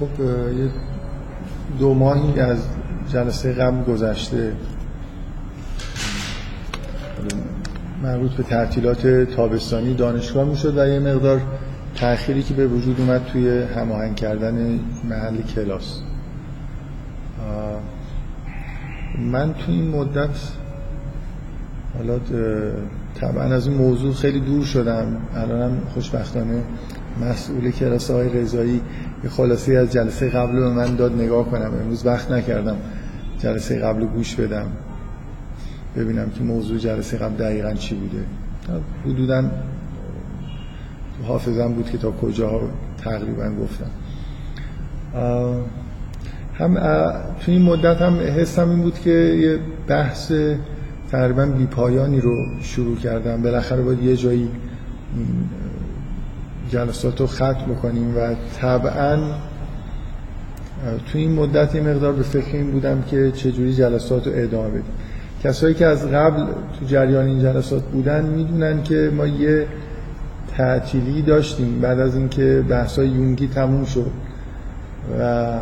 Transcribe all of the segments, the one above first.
خب یه دو ماهی از جلسه قبل گذشته. مربوط به تعطیلات تابستانی دانشگاه می‌شد و یه مقدار تأخیری که به وجود اومد توی هماهنگ کردن محل کلاس. من تو این مدت حالا طبعا از این موضوع خیلی دور شدم. الانم خوشبختانه مسئول کلاس های رضایی یه خلاصه از جلسه قبل به من داد نگاه کنم. امروز وقت نکردم جلسه قبل گوش بدم. ببینم که موضوع جلسه قبل دقیقا چی بوده. حدودا تو حافظم بود که تا کجا تقریبا گفتم. هم تو این مدت هم حسم این بود که یه بحث تقریبا بیپایانی رو شروع کردم. بالاخره باید یه جایی جلسات رو ختم بکنیم و طبعا تو این مدت یه مقدار به فکر این بودم که چجوری جلسات رو ادامه بدیم. کسایی که از قبل تو جریان این جلسات بودن می‌دونن که ما یه تعطیلی داشتیم بعد از اینکه بحثای یونگی تموم شد و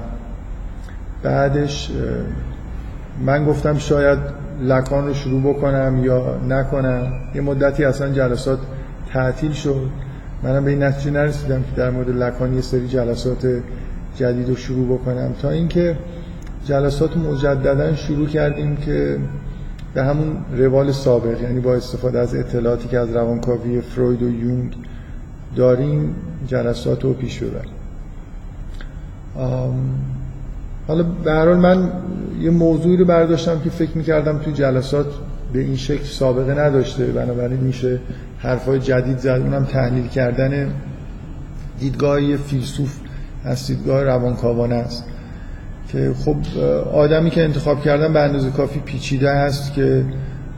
بعدش من گفتم شاید لکان رو شروع بکنم یا نکنم. یه مدتی اصلا جلسات تعطیل شد. منم به این نتیجه نرسیدم که در مورد لکان یه سری جلسات جدید رو شروع بکنم. تا اینکه جلسات مجددا شروع کردیم که به همون روال سابق یعنی با استفاده از اطلاعاتی که از روانکاوی فروید و یونگ داریم جلسات رو پیش ببریم. حالا به هر من یه موضوعی رو برداشتم که فکر می‌کردم توی جلسات به این شکل سابقه نداشته. بنابراین میشه حرفای جدید زد. اونم تحلیل کردن دیدگاه فیلسوف از دیدگاه روانکاوانه است. که خب آدمی که انتخاب کردن به اندازه کافی پیچیده هست که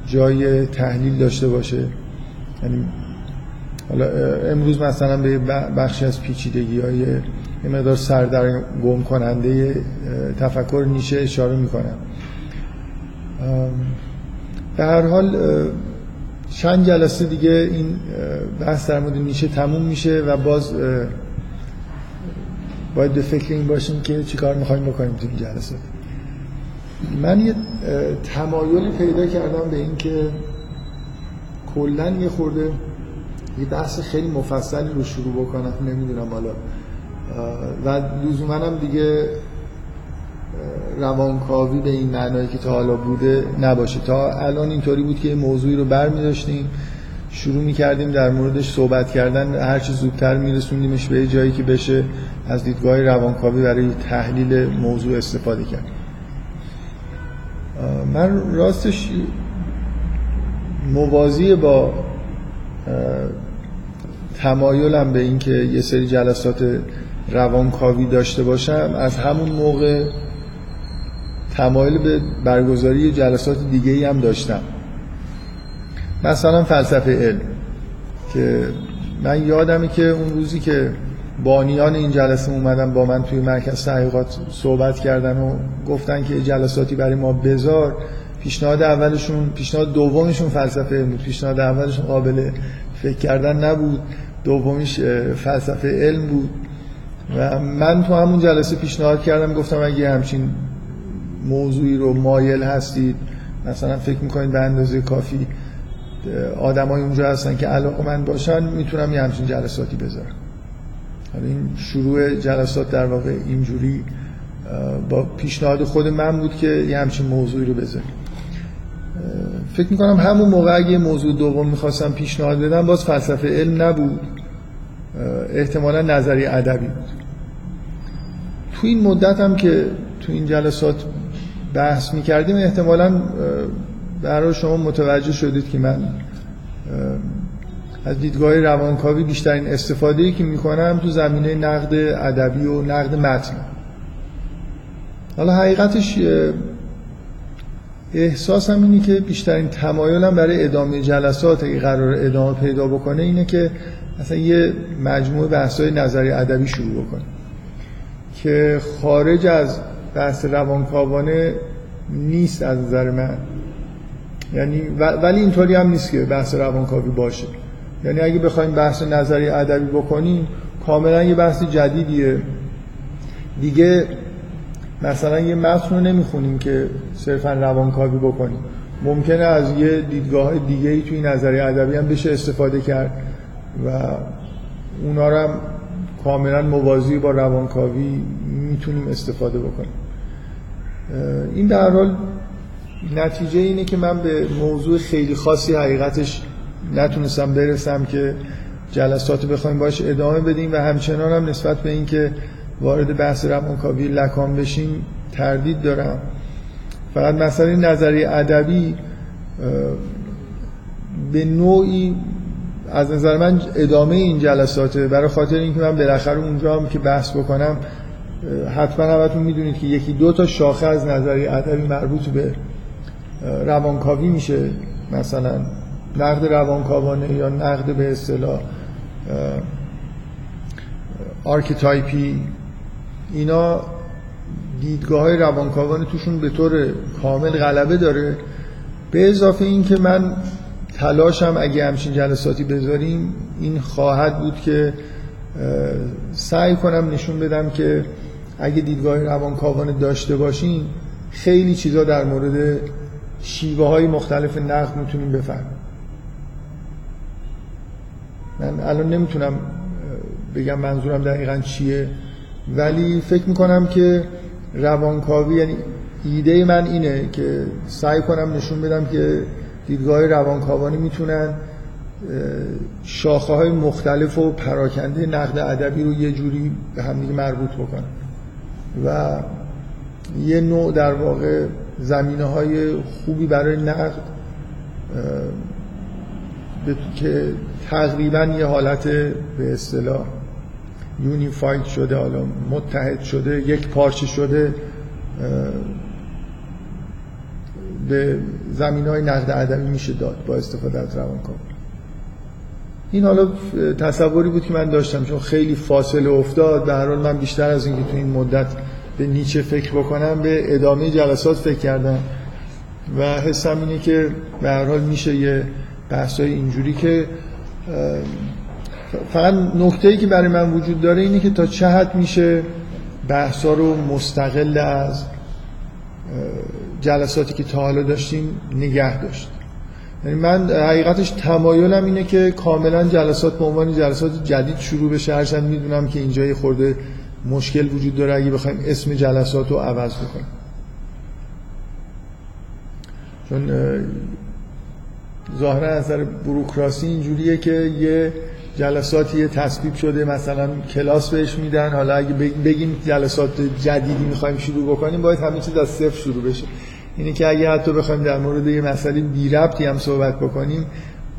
جای تحلیل داشته باشه. یعنی حالا امروز مثلا به بخشی از پیچیدگی های یه مقدار سردر گم کننده تفکر نیشه اشاره می‌کنم. به هر حال چند جلسه دیگه این بحث در مورد نیشه تموم میشه و باز باید به فکر این باشیم که چیکار می‌خوایم بکنیم تو این جلسه. من یه تمایلی پیدا کردم به این که کلا یه خورده یه بحث خیلی مفصلی رو شروع بکنم نمی‌دونم حالا. و لزوما هم دیگه روانکاوی به این معنایی که تا حالا بوده نباشه. تا الان اینطوری بود که موضوعی رو برمی‌داشتیم شروع می‌کردیم در موردش صحبت کردن. هر چه زودتر میرسوندیمش به جایی که بشه از دیدگاه روانکاوی برای تحلیل موضوع استفاده کرد. من راستش موازی با تمایلم به اینکه یه سری جلسات روانکاوی داشته باشم از همون موقع تمایل به برگزاری جلسات دیگه ای هم داشتم. مثلا فلسفه علم که من یادمه که اون روزی که بانیان این جلسه اومدن با من توی مرکز تحقیقات صحبت کردن و گفتن که جلساتی برای ما بذار پیشنهاد اولشون پیشنهاد دومشون فلسفه علم بود. پیشنهاد اولشون قابل فکر کردن نبود دومیش فلسفه علم بود. و من تو همون جلسه پیشنهاد کردم گفتم اگه همچین موضوعی رو مایل هستید. مثلا فکر می‌کنید به اندازه کافی آدمای اونجا هستن که من باشن می‌تونم یه همچین جلساتی بذارم. حالا این شروع جلسات در واقع اینجوری با پیشنهاد خود من بود که یه همچین موضوعی رو بذارم فکر می‌کنم همون موقع اگه موضوع دوم می‌خواستم پیشنهاد بدم باز فلسفه علم نبود. احتمالا نظری ادبی بود. تو این مدت هم که تو این جلسات بحث می‌کردیم. احتمالا برای شما متوجه شدید که من از دیدگاه روانکاوی بیشترین استفاده که می‌کنم تو زمینه نقد ادبی و نقد متن. حالا حقیقتش احساسم اینه که بیشترین تمایلم برای ادامه جلسات اگه قرار ادامه پیدا بکنه اینه که مثلا یه مجموعه بحث‌های نظری ادبی شروع بکنه که خارج از بحث روانکاوانه نیست از نظر من. یعنی ولی اینطوری هم نیست که بحث روانکاوی باشه. یعنی اگه بخوایم بحث نظری ادبی بکنیم کاملا یه بحث جدیدیه. دیگه مثلا یه متن رو نمی‌خونیم که صرفا روانکاوی بکنیم. ممکنه از یه دیدگاه دیگه ای توی نظریه ادبی هم بشه استفاده کرد و اونا رو هم کاملا موازی با روانکاوی می‌تونیم استفاده بکنیم. این در حال نتیجه اینه که من به موضوع خیلی خاصی حقیقتش نتونستم برسم که جلسات بخوایم باش ادامه بدیم و همچنان هم نسبت به اینکه وارد بحث روانکاوی لکان بشیم تردید دارم. فقط مثلا نظری ادبی به نوعی از نظر من ادامه این جلساته. برای خاطر اینکه من بالاخره اونجا هم که بحث بکنم حتما همتون می‌دونید که یکی دو تا شاخه از نظریه ادبی مربوط به روانکاوی میشه. مثلا نقد روانکاوانه یا نقد به اصطلاح archetype ی. اینا دیدگاه های روانکاوانه توشون به طور کامل غلبه داره. به اضافه این که من تلاشم اگه همچین جلساتی بذاریم این خواهد بود که سعی کنم نشون بدم که اگه دیدگاه روانکاوانه داشته باشین خیلی چیزا در مورد شیوه های مختلف نقد می‌تونیم بفهمیم. من الان نمی‌تونم بگم منظورم دقیقا چیه ولی فکر می‌کنم که روانکاوی یعنی ایده من اینه که سعی کنم نشون بدم که دیدگاه روانکاوانی می‌تونن شاخه های مختلف و پراکنده نقد ادبی رو یه جوری به همدیگه مربوط بکنن. و یه نوع در واقع زمینه های خوبی برای نقد که تقریبا یه حالت به اصطلاح یونیفاید شده حالا متحد شده یک پارچه شده به زمین های نقد ادبی میشه داد با استفاده از روانکاوی این حالا تصوری بود که من داشتم چون خیلی فاصله افتاد. هر حال من بیشتر از اینکه تو این مدت به نیچه فکر بکنم به ادامه جلسات فکر کردم. و حسم اینه که به هر حال میشه یه بحثای اینجوری که فقط نکته که برای من وجود داره اینه که تا چه حد میشه بحثا رو مستقل از جلساتی که تا حالا داشتیم نگه داشت. من حقیقتش تمایلم اینه که کاملا جلسات به عنوان جلسات جدید شروع بشه. هرچند می‌دونم که اینجا یه خورده مشکل وجود داره. اگه بخوایم اسم جلسات رو عوض بکنیم. چون ظاهرا از نظر بروکراسی اینجوریه که یه جلساتی تصویب شده. مثلا کلاس بهش میدن. حالا اگه بگیم جلسات جدیدی می‌خوایم شروع بکنیم باید همین چیز از صفر شروع بشه. اینه که اگه حتی بخوایم در مورد یه مسئله بی ربطی هم صحبت بکنیم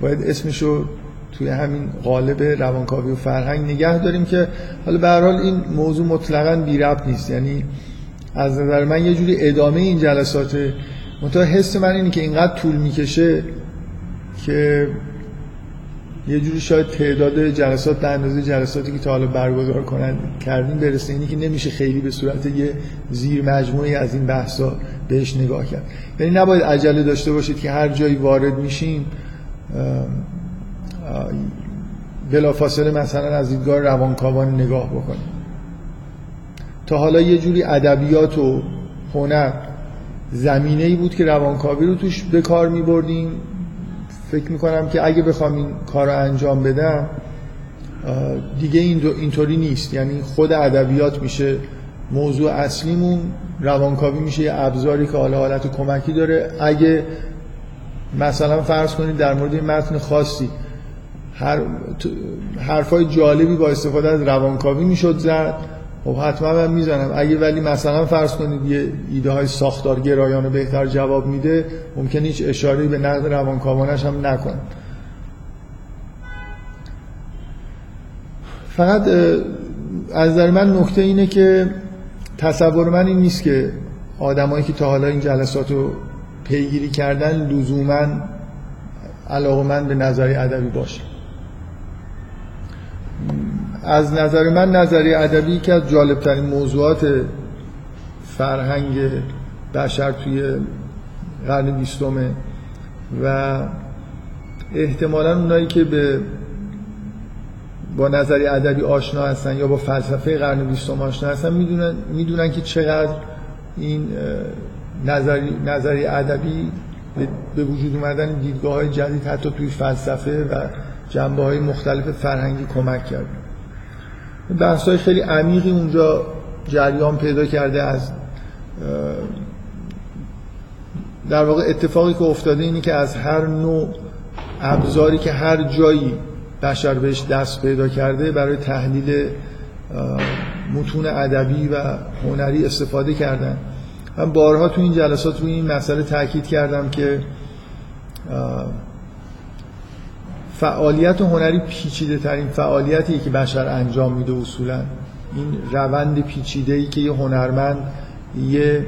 باید اسمشو توی همین قالب روانکاوی و فرهنگ نگه داریم که حالا به حال این موضوع مطلقا بی ربط نیست. یعنی از نظر من یه جوری ادامه این جلسات منتها حس من اینه که اینقدر طول می‌کشه که یه جوری شاید تعداد جلسات به اندازه جلساتی که تا حالا برگزار کردیم برسه. اینی که نمیشه خیلی به صورت یه زیر مجموعی از این بحثا بهش نگاه کرد. یعنی نباید عجله داشته باشید که هر جایی وارد میشیم بلافاصله مثلا از دیدگاه روانکاوان نگاه بکنیم تا حالا یه جوری ادبیات و هنر زمینه ای بود که روانکاوی رو توش به کار می بردیم فکر می‌کنم که اگه بخوام این کار رو انجام بدم دیگه این اینطوری نیست. یعنی خود ادبیات میشه موضوع اصلیمون روانکاوی میشه یه ابزاری که حالا حالت کمکی داره. اگه مثلا فرض کنید در مورد این متن خاصی هر حرفای جالبی با استفاده از روانکاوی می‌شد زد خب حتما من می‌زنم. اگه ولی مثلا فرض کنید یه ایده های ساختار گرایانه بهتر جواب میده ممکن هیچ اشاره به نقد روانکاوانش هم نکنم فقط از نظر من نکته اینه که تصور من این نیست که آدمایی که تا حالا این جلسات رو پیگیری کردن لزوما علاقه من به نظری ادبی باشه. از نظر من نظری ادبی که از جالبترین موضوعات فرهنگ بشر توی قرن بیستمه و احتمالا اونایی که به با نظری ادبی آشنا هستن یا با فلسفه قرن بیستم آشنا هستن می‌دونن می‌دونن که چقدر این نظری نظری ادبی به وجود اومدن دیدگاه های جدید حتی توی فلسفه و جنبه های مختلف فرهنگی کمک کرد. بحث های خیلی عمیقی اونجا جریان پیدا کرده از در واقع اتفاقی که افتاده اینی که از هر نوع ابزاری که هر جایی بشر بهش دست پیدا کرده برای تحلیل متون ادبی و هنری استفاده کردن. من بارها تو این جلسات روی این مسئله تاکید کردم که فعالیت هنری پیچیده ترین فعالیتی که بشر انجام میده اصولا. این روند پیچیده ای که یه هنرمند یه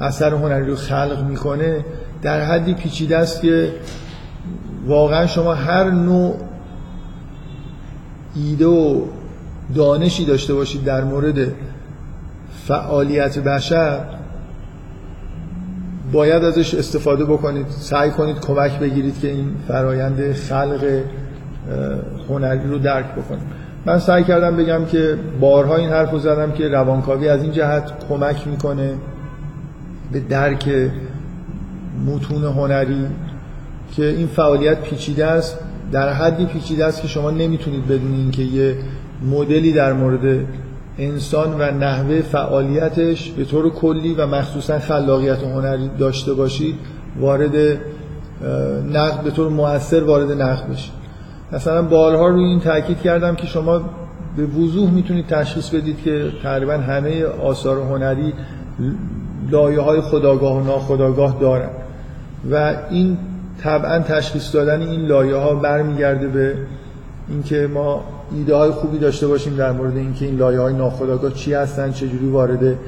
اثر هنری رو خلق می‌کنه در حدی پیچیده است که واقعا شما هر نوع ایده و دانشی داشته باشید در مورد فعالیت بشر باید ازش استفاده بکنید سعی کنید کمک بگیرید که این فرایند خلق هنری رو درک بکنید. من سعی کردم بگم که بارها این حرف رو زدم که روانکاوی از این جهت کمک می‌کنه به درک متون هنری که این فعالیت پیچیده است. در حدی پیچیده است که شما نمی‌تونید بدون اینکه یه مدلی در مورد انسان و نحوه فعالیتش به طور کلی و مخصوصا خلاقیت هنری داشته باشید وارد نقد به طور موثر وارد نقد بشید. مثلا بارها روی این تاکید کردم که شما به وضوح می‌تونید تشخیص بدید که تقریبا همه آثار هنری لایه های خداگاه و ناخداگاه دارن. و این طبعا تشخیص دادن این لایه ها برمیگرده به اینکه ما ایده های خوبی داشته باشیم در مورد اینکه این لایه های ناخودآگاه چی هستن چجوری وارد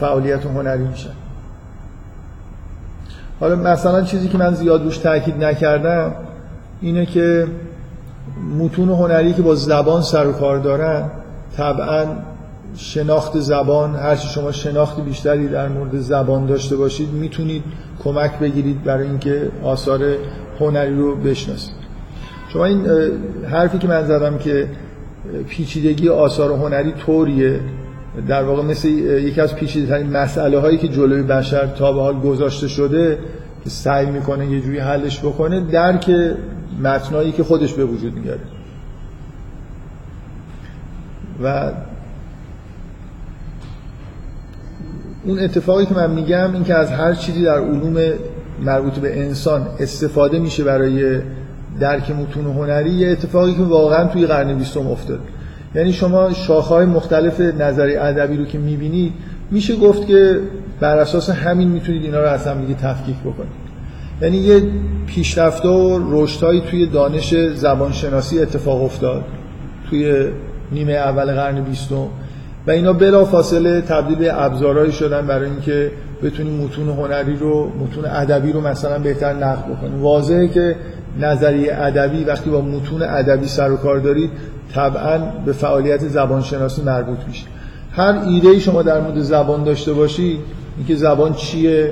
فعالیت هنری میشن. حالا مثلا چیزی که من زیاد روش تاکید نکردم اینه که متون هنری که با زبان سر و کار دارن طبعا شناخت زبان هرچی شما شناخت بیشتری در مورد زبان داشته باشید می‌تونید کمک بگیرید برای اینکه آثار هنری رو بشناسید. شما این حرفی که من زدم که پیچیدگی آثار هنری طوریه در واقع مثل یکی از پیچیده ترین مسئله هایی که جلوی بشر تا به حال گذاشته شده که سعی می‌کنه یه جوری حلش بکنه درک متنایی که خودش به وجود میاره. و اون اتفاقی که من میگم این که از هر چیزی در علوم مربوط به انسان استفاده میشه برای درک متون هنری یه اتفاقی که واقعا توی قرن بیستم افتاد. یعنی شما شاخهای مختلف نظری ادبی رو که می‌بینید میشه گفت که بر اساس همین می‌تونید اینا رو از هم دیگه تفکیک بکنید. یعنی یه پیشرفته و رشدهایی توی دانش زبانشناسی اتفاق افتاد. توی نیمه اول قرن بیستم. و اینا بلا فاصله تبدیل به ابزارهایی شدن برای اینکه بتونیم متون هنری رو متون ادبی رو مثلا بهتر نقد بکنیم. واضحه که نظریه ادبی وقتی با متون ادبی سر و کار دارید طبعا به فعالیت زبانشناسی مربوط میشه هر ایده ای شما در مورد زبان داشته باشید اینکه زبان چیه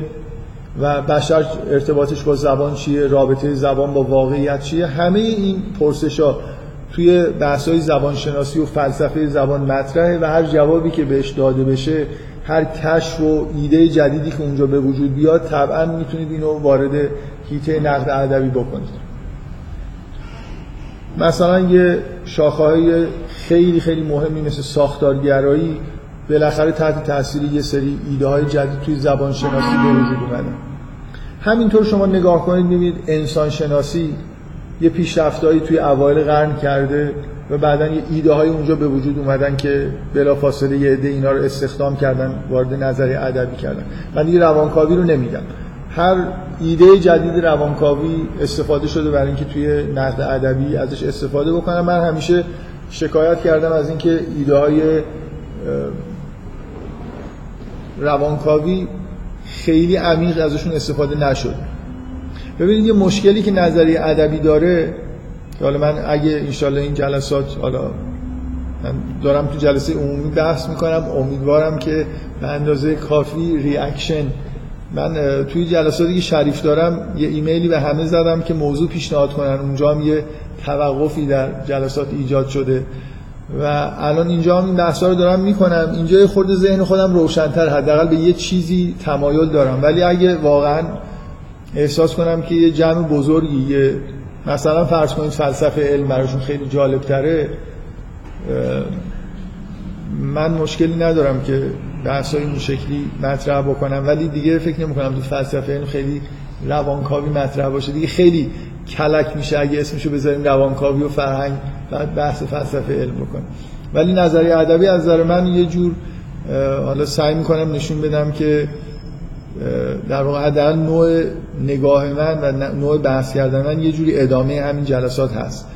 و بشر ارتباطش با زبان چیه رابطه زبان با واقعیت چیه همه این پرسش ها توی بحث های زبانشناسی و فلسفه زبان مطرحه و هر جوابی که بهش داده بشه هر کشف و ایده جدیدی که اونجا به وجود بیاد طبعا می‌تونید اینو وارد هیته نقد ادبی بکنید. مثلا یه شاخه خیلی خیلی مهمی مثل ساختارگرایی بالاخره تحت تاثیر یه سری ایده های جدید توی زبان شناسی به وجود اومدن همینطور شما نگاه کنید ببینید انسان شناسی یه پیشرفتایی توی اوایل قرن کرده و بعدا یه ایده های اونجا به وجود اومدن که بلافاصله یه عده اینا رو استخدام کردن وارد نظری ادبی کردن. من دیگه روانکاوی رو نمیگم. هر ایده جدید روانکاوی استفاده شده برای اینکه توی نقد ادبی ازش استفاده بکنم. من همیشه شکایت کردم از اینکه ایده های روانکاوی خیلی عمیق ازشون استفاده نشد. ببینید یه مشکلی که نظری ادبی داره که حالا من اگه انشالله این جلسات حالا من دارم تو جلسه عمومی بحث می‌کنم امیدوارم که به اندازه کافی reaction من توی جلساتی که شریف دارم یه ایمیلی به همه زدم که موضوع پیشنهاد کنن. اونجا هم یه توقفی در جلسات ایجاد شده. و الان اینجا هم این بحثا رو دارم می‌کنم. اینجا خورده ذهن خودم روشنتر حداقل به یه چیزی تمایل دارم. ولی اگه واقعا احساس کنم که یه جمع بزرگی یه مثلا فرض کنید فلسفه علم براشون خیلی جالب تره من مشکلی ندارم که بحثای این شکلی مطرح بکنم ولی دیگه فکر نمی کنم تو فلسفه علم خیلی روانکاوی مطرح باشه. دیگه خیلی کلک میشه اگه اسمشو بذاریم روانکاوی و فرهنگ بعد بحث فلسفه علم بکنیم. ولی نظریه ادبی از نظر من یه جور حالا سعی می‌کنم نشون بدم که در واقع در نوع نگاه من و نوع بحث کردن من یه جوری ادامه همین جلسات هست.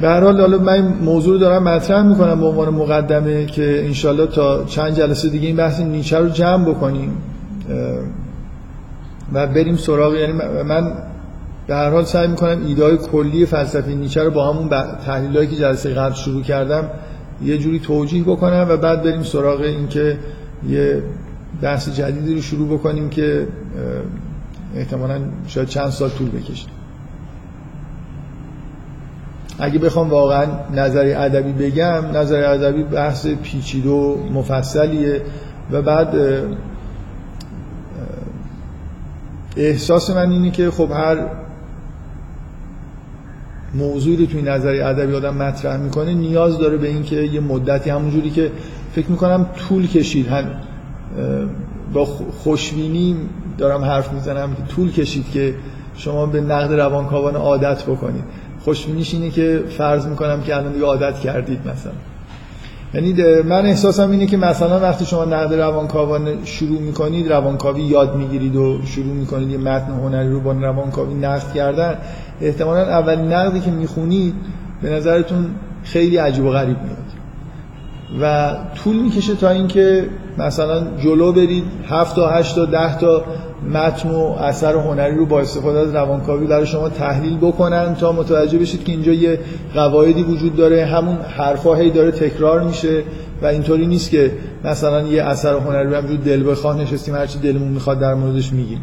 به هر حال حالا من موضوع دارم مطرح می‌کنم به عنوان مقدمه که انشالله تا چند جلسه دیگه این بحث نیچه رو جمع بکنیم و بریم سراغ یعنی من به هر حال سعی می‌کنم ایده کلی فلسفه نیچه رو با همون تحلیلایی که جلسه قبل شروع کردم یه جوری توجیه بکنم و بعد بریم سراغ اینکه یه بحث جدیدی رو شروع بکنیم که احتمالا شاید چند سال طول بکشه. اگه بخوام واقعا نظری ادبی بگم نظری ادبی بحث پیچیده و مفصلیه و بعد احساس من اینه که خب هر موضوعی رو توی نظری ادبی آدم مطرح می‌کنه نیاز داره به اینکه یه مدتی همونجوری که فکر می‌کنم طول کشید هم با خوشبینی دارم حرف می‌زنم که طول کشید که شما به نقد روانکاوانه عادت بکنید. خوشبینیش اینه که فرض می‌کنم که الان دیگه عادت کردید مثلا. یعنی من احساسم اینه که مثلا وقتی شما نقد روانکاوانه شروع می‌کنید روانکاوی یاد می‌گیرید و شروع می‌کنید یه متن هنری رو با روانکاوی نقد کردن احتمالا اولین نقدی که می‌خونید به نظرتون خیلی عجیب و غریب میاد و طول می‌کشه تا اینکه مثلا جلو برید هفت تا هشت تا ده تا متن و اثر هنری رو با استفاده از روانکاوی برای شما تحلیل بکنن تا متوجه بشید که اینجا یه قواعدی وجود داره. همون حرفا هی داره تکرار میشه و اینطوری نیست که مثلا یه اثر هنری رو دل بخواه نشستیم هرچی دلمون می‌خواد در موردش میگیم.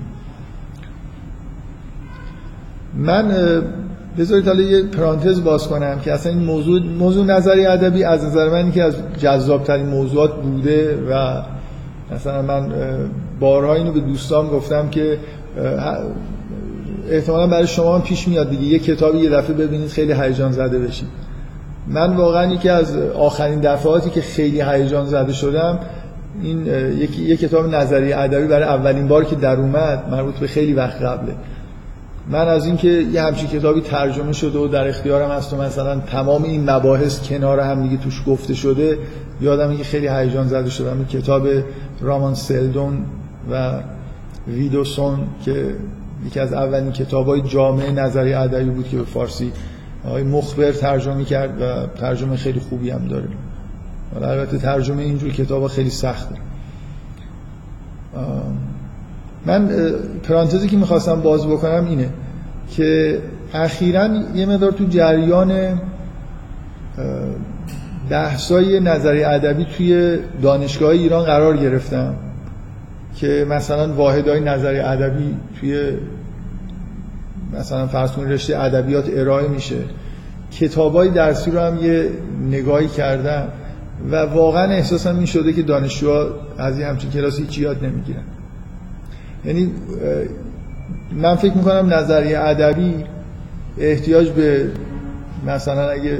من بذارید حالا یه پرانتز باز کنم که اصلا این موضوع موضوع نظری ادبی از نظر من که از جذابترین موضوعات بوده و مثلا من بارها اینو به دوستان گفتم که احتمالا برای شما هم پیش میاد دیگه. یه کتابی یه دفعه ببینید خیلی هیجان زده بشید. من واقعا یکی از آخرین دفعاتی که خیلی هیجان زده شدم این یک یک کتاب نظری ادبی برای اولین بار که در اومد مربوط به خیلی وقت قبله. من از اینکه یه همچین کتابی ترجمه شده و در اختیارم هست و مثلا تمام این مباحث کنار هم دیگه توش گفته شده یادم که خیلی هیجان زده شدم. کتاب رامان سلدون و ویدوسون که یکی از اولین های جامعه نظری ادبی بود که به فارسی آقای مخبر ترجمه کرد و ترجمه خیلی خوبی هم داره. البته ترجمه اینجور کتاب خیلی سخته. من پرانتزی که می‌خواستم باز بکنم اینه که اخیرا یه مدار تو جریان بحثای نظری ادبی توی دانشگاه ایران قرار گرفتم که مثلا واحدهای نظری ادبی توی مثلا فرض کنید رشته ادبیات ارائه میشه. کتابای درسی رو هم یه نگاهی کردم و واقعا احساسم این شده که دانشجوها از این همچین کلاسی هیچ یاد نمی‌گیرن. یعنی من فکر می‌کنم نظریه ادبی احتیاج به مثلا اگه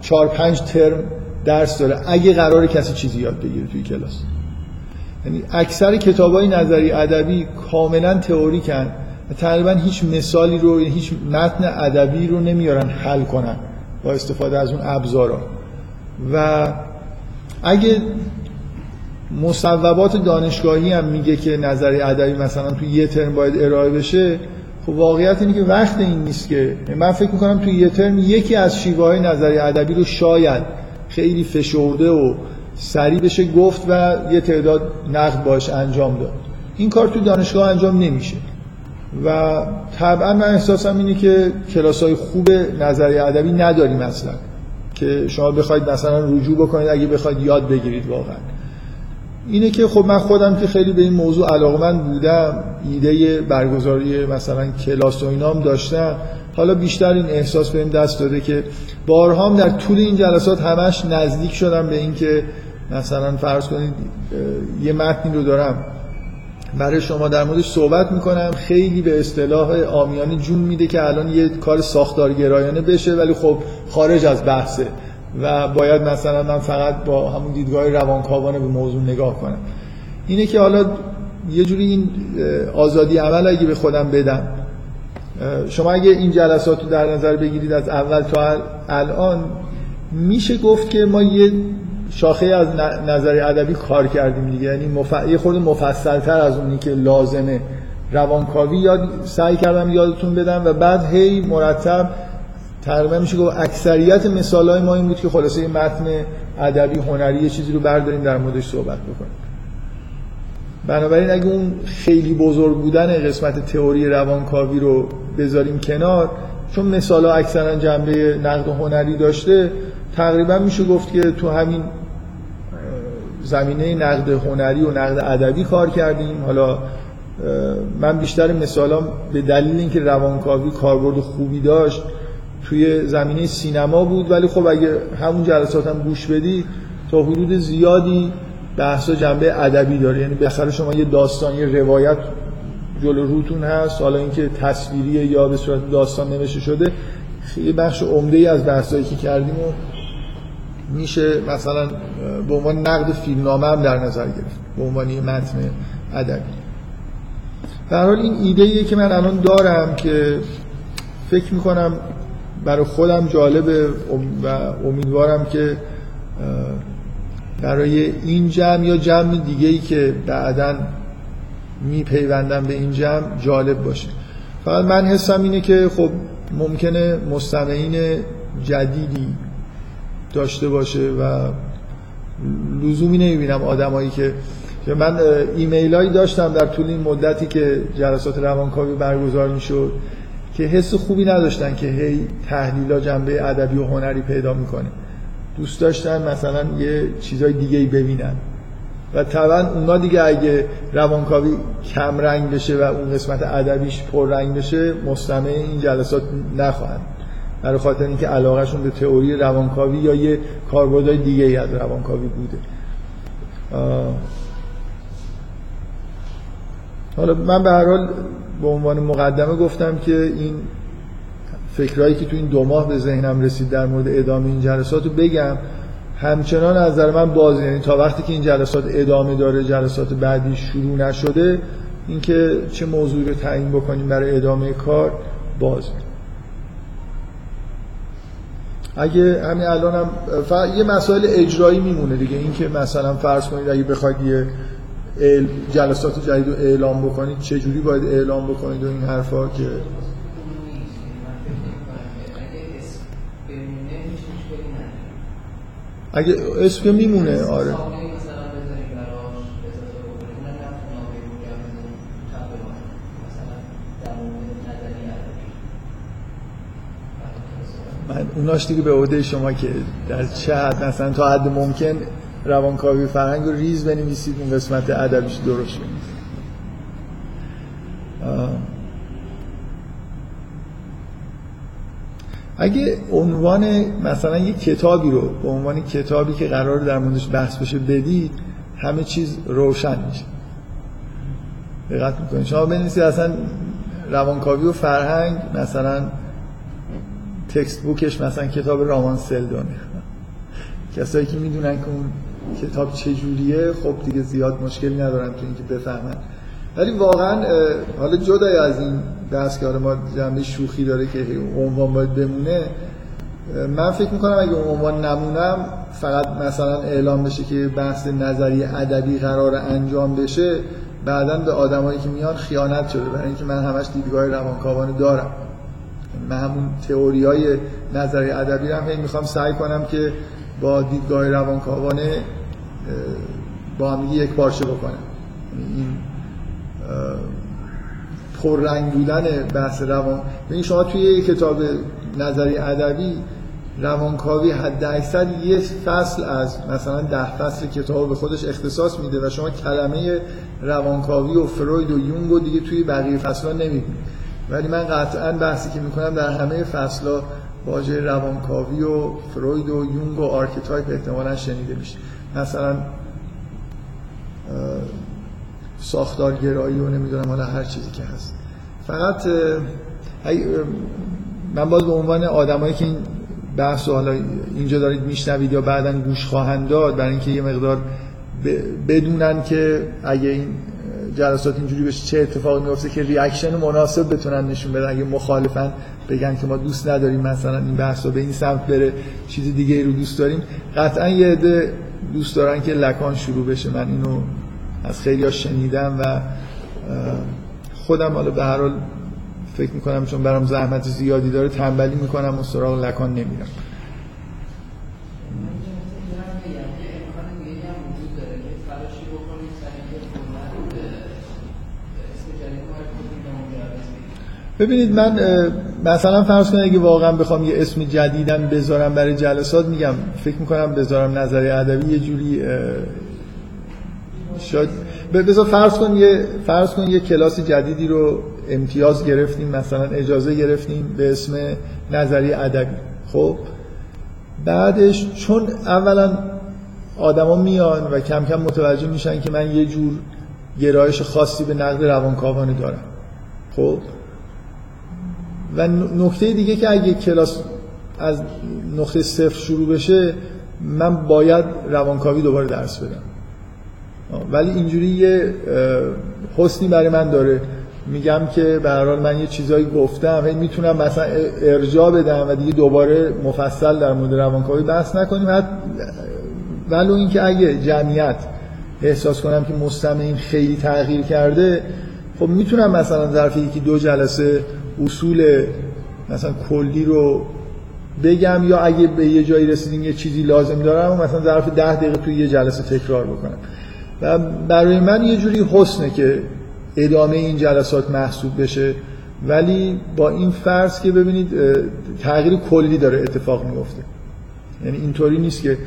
چهار پنج ترم درس داره اگه قرار کسی چیزی یاد بگیره توی کلاس. یعنی اکثر کتاب های نظری ادبی کاملا تئوریکن و تقریبا هیچ مثالی رو هیچ متن ادبی رو نمیارن حل کنن با استفاده از اون ابزارا. و اگه مصوبات دانشگاهی هم میگه که نظری ادبی مثلا تو یه ترم باید ارائه بشه. خب واقعیت اینه که وقت این نیست که من فکر می‌کنم تو یه ترم یکی از شیوه های نظری ادبی رو شاید خیلی فشرده و سریع بشه گفت و یه تعداد نقد باش انجام داد. این کار تو دانشگاه انجام نمیشه. و طبعا من احساسم اینه که کلاس های خوب نظری ادبی نداریم اصلا. که شما بخواید مثلا رجوع بکنید اگه بخواید یاد بگیرید واقعا. اینه که خب من خودم که خیلی به این موضوع علاقمند بودم ایده برگزاری مثلا کلاس و اینام داشتم. حالا بیشتر این احساس بهم دست داده که بارها هم در طول این جلسات همش نزدیک شدم به اینکه مثلا فرض کنید یه متنی رو دارم. برای شما در موردش صحبت می‌کنم. خیلی به اصطلاح آمیانه جون میده که الان یه کار ساختارگرایانه بشه ولی خب خارج از بحثه. و باید مثلا من فقط با همون دیدگاه روانکاوانه به موضوع نگاه کنم. اینه که حالا یه جوری این آزادی عمل اگه به خودم بدم شما اگه این جلسات رو در نظر بگیرید از اول تا الان میشه گفت که ما یه شاخه از نظر ادبی کار کردیم دیگه. یعنی مف... یه خورده مفصل تر از اونی که لازمه. روانکاوی یاد سعی کردم یادتون بدم و بعد هی مرتب تقریبا میشه گفت اکثریت مثال های ما این بود که خلاصه متن ادبی هنری یه چیزی رو برداریم در موردش صحبت بکنیم. بنابراین اگه اون خیلی بزرگ بودن قسمت تئوری روانکاوی رو بذاریم کنار چون مثال ها اکثرا جنبه نقد هنری داشته تقریبا میشه گفت که تو همین زمینه نقد هنری و نقد ادبی کار کردیم. حالا من بیشتر مثالام به دلیل اینکه روانکاوی کاربرد خوبی داشت توی زمینه سینما بود ولی خب اگه همون جلسات هم گوش بدی تا حدود زیادی بحثا جنبه ادبی داره. یعنی به شما یه داستان یه روایت جلو روتون هست. حالا اینکه تصویری یا به صورت داستان نوشته شده خیلی بخش عمده ای از بحثایی که کردیم و میشه مثلا به عنوان نقد فیلمنامه هم در نظر گرفت. به عنوان یه متن ادبی. در حال این ایده که من الان دارم که فکر می‌کنم برای خودم جالبه و امیدوارم که برای این جمع یا جمع دیگه ای که بعدا میپیوندم به این جمع جالب باشه. فقط من حسم اینه که خب ممکنه مستمعین جدیدی داشته باشه و لزومی نمی‌بینم آدمایی که من ایمیل هایی داشتم در طول این مدتی که جلسات روانکاوی برگزار می‌شد. که حس خوبی نداشتن که هی تحلیلا جنبه ادبی و هنری پیدا می‌کنه. دوست داشتن مثلا یه چیزای دیگه ای ببینن. و طبعا اونا دیگه اگه روانکاوی کم رنگ بشه و اون قسمت ادبیش پر رنگ بشه مستمع این جلسات نخواهند. برای خاطر اینکه علاقهشون به تئوری روانکاوی یا یه کاربردهای دیگه ای از روانکاوی بوده. حالا من به هر حال به عنوان مقدمه گفتم که این فکرهایی که تو این دو ماه به ذهنم رسید در مورد ادامه این جلسات رو بگم همچنان از نظر من باز یعنی تا وقتی که این جلسات ادامه داره جلسات بعدی شروع نشده اینکه چه موضوعی رو تعیین بکنیم برای ادامه کار باز. اگه همین الان هم یه مسائل اجرایی میمونه دیگه اینکه مثلا فرض کنید اگه بخواید یه جلسات جدید رو اعلام بکنید چه جوری باید اعلام بکنید و این حرفا که اگه اسم میمونه آره. من اوناش دیگه به عهده شما که در چه حد مثلا تا حد ممکن روانکاوی فرهنگ رو ریز بنویسید اون قسمت ادبیش درست بنویسید اگه عنوان مثلا یه کتابی رو به عنوان کتابی که قرار در موردش بحث بشه بدید همه چیز روشن میشه. دقت می‌کنید؟ شما بنویسید اصلا روانکاوی و فرهنگ مثلا تکست بوکش مثلا کتاب رامان سلدونه کسایی که می‌دونن که اون کتاب چجوریه خب دیگه زیاد مشکلی ندارن تو اینکه بفهمن ولی واقعا حالا جدای از این بحث که ما جنبه شوخی داره که عنوان باید بمونه من فکر می‌کنم اگه عنوان نمونم فقط مثلا اعلام بشه که بحث نظری ادبی قرار انجام بشه بعدا به آدمایی که میان خیانت شده برای اینکه من همش دیدگاه روانکاوانه دارم. من همون تئوری های نظری ادبی هم هی می‌خوام سعی کنم که با دیدگاه روانکاوانه با هم یک پارچه بکنم. این پررنگ بودن بحث روان. ببین شما توی کتاب نظری ادبی روانکاوی حد اکثر یه فصل از مثلا ده فصل کتاب به خودش اختصاص میده و شما کلمه روانکاوی و فروید و یونگ و دیگه توی بقیه فصلها نمی‌بینید. ولی من قطعا بحثی که می‌کنم در همه فصلها واژه روانکاوی و فروید و یونگ و archetype احتمالا شنیده میشه. مثلا ساختارگرایی و نمی‌دونم حالا هر چیزی که هست. فقط من باز به عنوان آدمایی که این بحث حالا اینجا دارید میشنوید یا بعدا گوش خواهند داد برای اینکه یه مقدار بدونن که اگه این جلسات اینجوری بشه چه اتفاقی میفته که ریاکشن مناسب بتونن نشون بدن. اگه مخالفن بگن که ما دوست نداریم مثلا این بحث به این سمت بره چیز دیگه ای رو دوست داریم. قطعا یه عده دوست دارن که لکان شروع بشه. من اینو از خیلی شنیدم و خودم حالا به هر حال فکر می‌کنم چون برام زحمت زیادی داره تنبلی می‌کنم و سراغ لکان نمیرم. ببینید من مثلا فرض کنید اگه واقعا بخوام یه اسم جدیدم بذارم برای جلسات میگم فکر می‌کنم بذارم نظری ادبی یه جوری شاید بذار فرض کن یه فرض کن یه کلاس جدیدی رو امتیاز گرفتیم مثلا اجازه گرفتیم به اسم نظری ادبی. خب بعدش چون اولا آدما میان و کم کم متوجه میشن که من یه جور گرایش خاصی به نقد روانکاوانه دارم. خب و نکته دیگه که اگه کلاس از نقطه صفر شروع بشه من باید روانکاوی دوباره درس بدم. ولی اینجوری یه حسنی برای من داره. میگم که به من یه چیزایی گفتم می‌تونم مثلا ارجاع بدم و دیگه دوباره مفصل در مورد روانکاوی بحث نکنیم. ولو اینکه اگه جمعیت احساس کنم که مستمعین خیلی تغییر کرده خب می‌تونم مثلا ظرف یکی دو جلسه اصول مثلا کلی رو بگم یا اگه به یه جایی رسیدیم یه چیزی لازم دارم و مثلا ظرف ده دقیقه توی یه جلسه تکرار بکنم. و برای من یه جوری حسنه که ادامه این جلسات محسوب بشه. ولی با این فرض که ببینید تغییر کلی داره اتفاق میفته یعنی اینطوری نیست که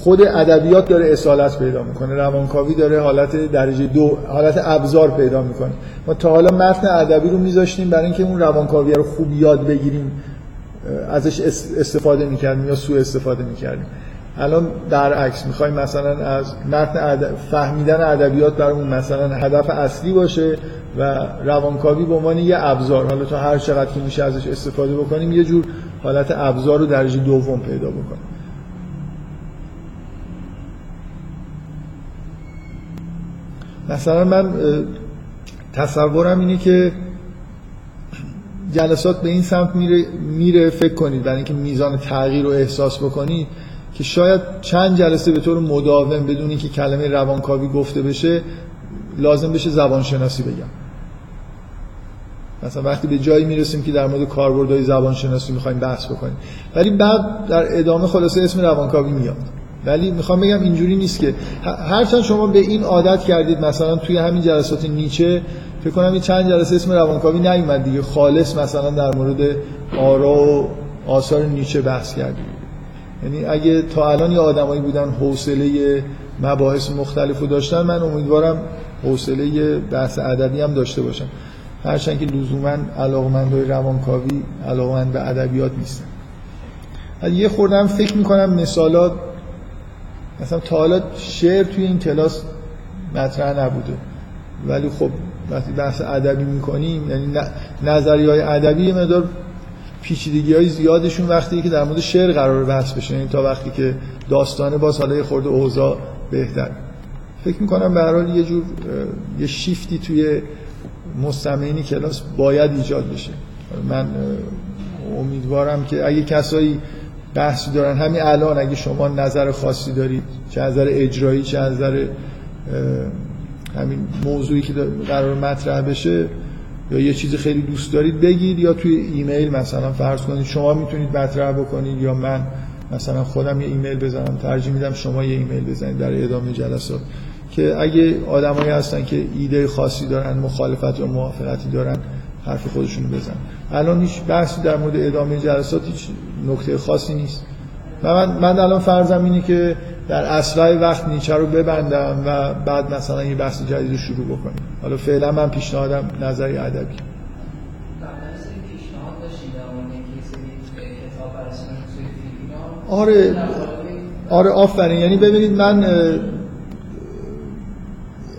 خود ادبیات داره اصالت پیدا می‌کنه روانکاوی داره حالت درجه دو حالت ابزار پیدا می‌کنه. ما تا حالا متن ادبی رو میذاشتیم برای اینکه اون روانکاوی رو خوب یاد بگیریم ازش استفاده می‌کردیم یا سوء استفاده می‌کردیم. الان در عکس می‌خوایم مثلا از متن فهمیدن ادبیات برامون مثلا هدف اصلی باشه و روانکاوی به عنوان یه ابزار. حالا تا هر چقدر که میشه ازش استفاده بکنیم یه جور حالت ابزار رو درجه دوم پیدا بکنیم. مثلا من تصورم اینه که جلسات به این سمت میره, میره فکر کنید برای اینکه میزان تغییر رو احساس بکنید که شاید چند جلسه به طور مداوم بدون که کلمه روانکاوی گفته بشه لازم بشه زبانشناسی بگم. مثلا وقتی به جایی می‌رسیم که در مورد کاربردهای زبانشناسی می‌خوایم بحث بکنیم. ولی بعد در ادامه خلاصه اسم روانکاوی میاد. ولی می‌خوام بگم اینجوری نیست که هرچند شما به این عادت کردید مثلا توی همین جلسات نیچه فکر کنم چند جلسه اسم روانکاوی نیومد دیگه. خالص مثلا در مورد آرا و آثار نیچه بحث کردید یعنی اگه تا الان یه آدمایی بودن حوصله مباحث مختلف داشتن من امیدوارم حوصله بحث ادبی هم داشته باشم هرچند که لزوما علاقمندای روانکاوی علاقمند به ادبیات نیستن. یه خوردم فکر می‌کنم مثالات مثلا تا حالا شعر توی این کلاس مطرح نبوده. ولی خب وقتی بحث ادبی می‌کنیم یعنی نظری های ادبی مدار پیچیدگی های زیادشون وقتی که در مورد شعر قرار بحث بشه. یعنی تا وقتی که داستانه باز حالا یه خورده اوضاع بهتر. فکر می‌کنم به یه جور یه شیفتی توی مستمعین کلاس باید ایجاد بشه. من امیدوارم که اگه کسایی بحثی دارن. همین الان اگه شما نظر خاصی دارید چه نظر اجرایی چه نظر همین موضوعی که قرار مطرح بشه یا یه چیزی خیلی دوست دارید بگید یا توی ایمیل مثلا فرض کنید شما می‌تونید مطرح بکنید یا من مثلا خودم یه ایمیل بزنم ترجیح میدم شما یه ایمیل بزنید در ادامه جلسات. که اگه آدمایی هستن که ایده خاصی دارن مخالفت یا موافقتی دارن حرف خودشونو بزن الان هیچ بحثی در مورد ادامه جلسات هیچ نکته خاصی نیست. من من الان فرضم اینه که در اسرع وقت نیچه رو ببندم و بعد مثلا یه بحث جدید رو شروع بکنیم. حالا فعلا من پیشنهادم نظری ادبی. آره. آره آفرین. یعنی ببینید من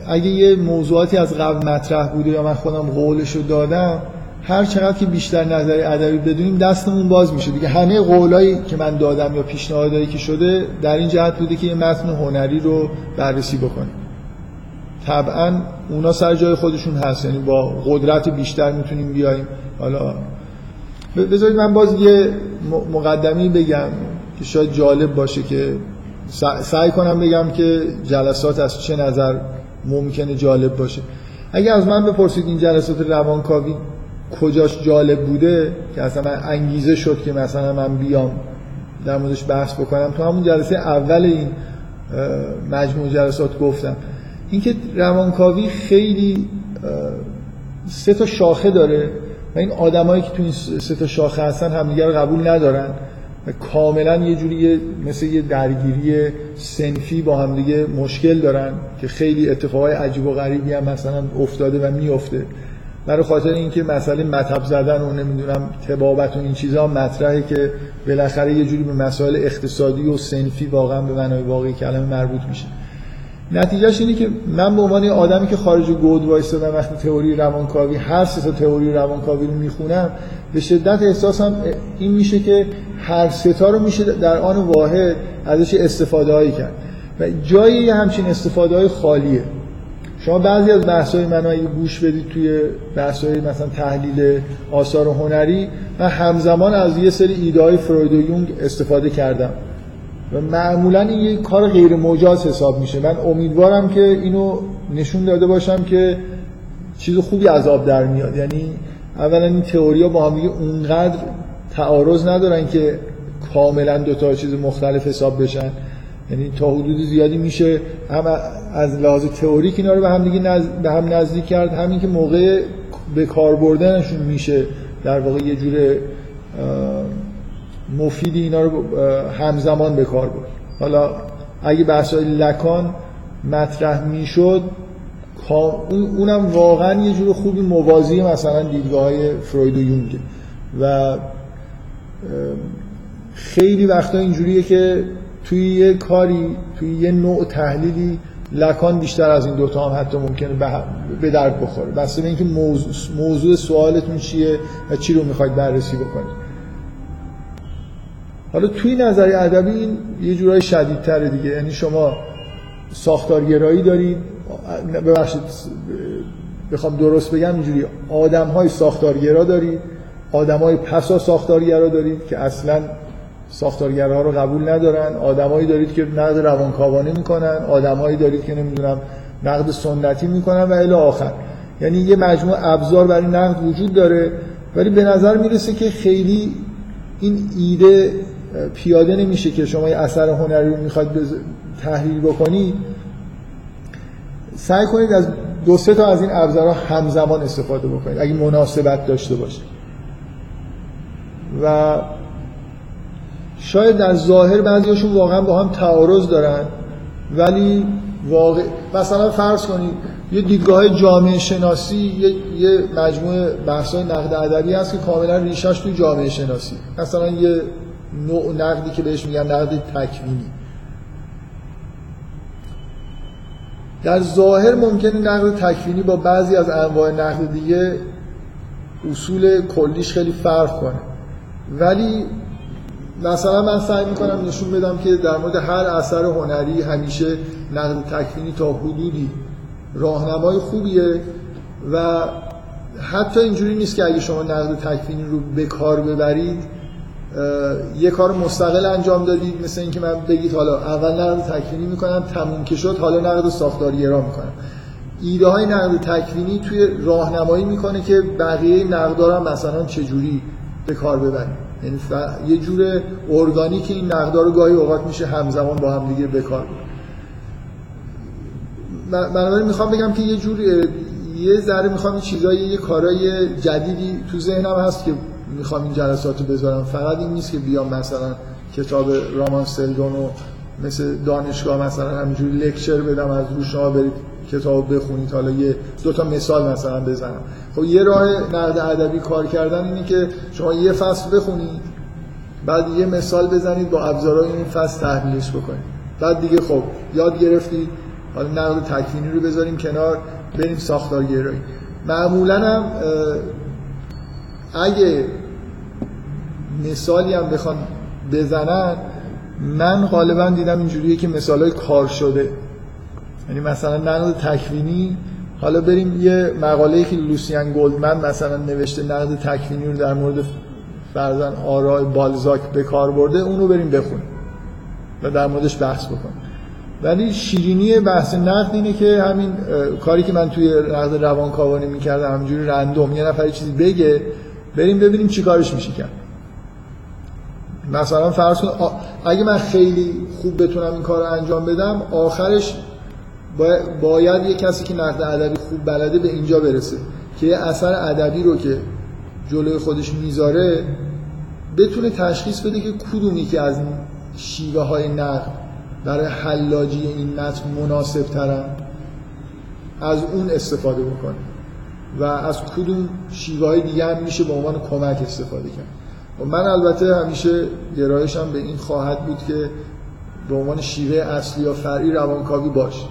اگه یه موضوعاتی از قبل مطرح بوده یا من خودم قولش رو دادم هر چقدر که بیشتر نظری ادبی بدونیم دستمون باز میشه. دیگه همه قولایی که من دادم یا پیشنهادایی که شده در این جهت بوده که یه متن هنری رو بررسی بکنیم. طبعا اونا سر جای خودشون هست. یعنی با قدرت بیشتر می‌تونیم بیایم حالا بذارید من باز یه مقدمی بگم که شاید جالب باشه که سعی کنم بگم که جلسات از چه نظر ممکنه جالب باشه. اگه از من بپرسید این جلسات روانکاوی کجاش جالب بوده که اصلا من انگیزه شد که مثلا من بیام در موردش بحث بکنم. تو همون جلسه اول این مجموع جلسات گفتم. اینکه روانکاوی خیلی سه تا شاخه داره و این آدمایی که تو این سه تا شاخه هستن همدیگه رو قبول ندارن و کاملا یه جوری مثل یه درگیری سنفی با هم دیگه مشکل دارن که خیلی اتفاقای عجیب و غریبی هم مثلا افتاده و میفته برای خاطر اینکه مسئله مطب زدن و نمی‌دونم تبابت و این چیزها مطرحه که بالاخره یه جوری به مسائل اقتصادی و سنفی واقعا به معنای واقعی کلمه مربوط میشه. نتیجهش اینه که من به عنوان آدمی که خارج گود وایستادم وقتی تئوری روانکاوی هر سه تئوری روانکاوی رو می‌خونم به شدت احساسم این میشه که هر ستا رو میشه در آن واحد ازش استفاده هایی کرد. و جایی همچین استفاده های خالیه. شما بعضی از بحث های من اگه گوش بدید توی بحث های مثلا تحلیل آثار هنری من همزمان از یه سری ایده های فروید و یونگ استفاده کردم. و معمولا این یه کار غیر مجاز حساب میشه. من امیدوارم که اینو نشون داده باشم که چیز خوبی از آب در میاد. یعنی اولا این تئوریا با هم اونقدر تعارض ندارن که کاملا دو تا چیز مختلف حساب بشن. یعنی تا حدود زیادی میشه هم از لحاظ تئوریک اینا رو به هم دیگه به هم نزدیک کرد. همین که موقع به کار بردنشون میشه در واقع یه جور مفیدی اینا رو همزمان به کار برد. حالا اگه بحثای لکان مطرح می‌شد اونم واقعا یه جور خوبی موازی مثلا دیدگاه های فروید و یونگ و خیلی وقتا اینجوریه که توی یه کاری توی یه نوع تحلیلی لکان بیشتر از این دوتا هم حتی ممکنه به درد بخوره. بسته به اینکه موضوع, موضوع سوالتون چیه و چی رو می‌خواید بررسی بکنید. حالا توی نظری ادبی این یه جورای شدیدتره دیگه. یعنی شما ساختارگرایی دارید. ببخشید بخوام درست بگم اینجوری. آدم های ساختارگرا دارید آدم های پسا ساختارگرا دارید که اصلا ساختارگرها رو قبول ندارن. آدمایی دارید که نقد روانکاوانه می‌کنن. آدمایی دارید که نمی‌دونم نقد سنتی می‌کنن و الی آخر. یعنی یه مجموع ابزار برای نقد وجود داره ولی به نظر می‌رسه که خیلی این ایده پیاده نمیشه که شما یه اثر هنری رو می‌خواد تحلیل بکنید سعی کنید از دو سه تا از این ابزارها همزمان استفاده بکنید اگه مناسبت داشته باشه و شاید در ظاهر بعضیاشون واقعا با هم تعارض دارن ولی واقع مثلا فرض کنید یه دیدگاه جامعه شناسی یه, یه مجموعه بحث‌های نقد ادبی هست که کاملا ریشش توی جامعه شناسی. مثلا یه نوع نقدی که بهش میگن نقد تکوینی. در ظاهر ممکنه نقد تکوینی با بعضی از انواع نقد دیگه اصول کلیش خیلی فرق کنه. ولی مثلا من سعی می‌کنم نشون بدم که در مورد هر اثر هنری همیشه نقد تکوینی تا حدودی راهنمای خوبیه و حتی اینجوری نیست که اگه شما نقد تکوینی رو به کار ببرید یه کار مستقل انجام دادید مثل اینکه من بگید حالا اول نقد تکوینی می‌کنم تموم که شد حالا نقد ساختارگرا می‌کنم. ایده های نقد تکوینی توی راهنمایی می‌کنه که بقیه نقدارم مثلا چجوری به کار ببرید یعنی یه جور ارگانیک این مقدار گاهی اوقات میشه همزمان با هم دیگه بکار. بنابراین می‌خوام بگم که یه جور یه ذره می‌خوام چیزایی یه کارای جدیدی تو ذهنم هست که می‌خوام این جلسات رو بذارم. فقط این نیست که بیام مثلا کتاب رامان سلدون رو مثل دانشگاه مثلا همینجوری لکچر بدم از روش شما برید. کتاب بخونید. حالا یه دو تا مثال مثلا بزنم. خب یه راه نقد ادبی کار کردن اینه که شما یه فصل بخونید بعد یه مثال بزنید با ابزارهای این فصل تحلیلش بکنید. بعد دیگه خب یاد گرفتید. حالا نقد تکوینی رو بذاریم کنار بریم ساختارگرایی معمولا هم اگه مثالی هم بخوان بزنن من غالبا دیدم اینجوریه که مثال کار شده. یعنی مثلا نقد تکوینی حالا بریم یه مقاله که لوسیان گلدمن مثلا نوشته نقد تکوینی رو در مورد فرزن آرای بالزاک به کار برده اون رو بریم بخونیم و در موردش بحث بکنیم. ولی شیرینی بحث نقد اینه که همین کاری که من توی نقد روانکاوانی می‌کردم همینجوری رندوم یه نفر چیزی بگه بریم ببینیم چی کارش میشه کرد. مثلا فرض کن اگه من خیلی خوب بتونم این کار رو انجام بدم آخرش باید یه کسی که نقد ادبی خوب بلده به اینجا برسه که اثر ادبی رو که جلوی خودش می‌ذاره بتونه تشخیص بده که کدومی که از شیوه های نقد برای حلاجی این متن مناسب ترن از اون استفاده بکنه و از کدوم شیوه های دیگه هم میشه به عنوان کمک استفاده کرد. و من البته همیشه گرایشم به این خواهد بود که به عنوان شیوه اصلی یا فرعی روانکاوی باشه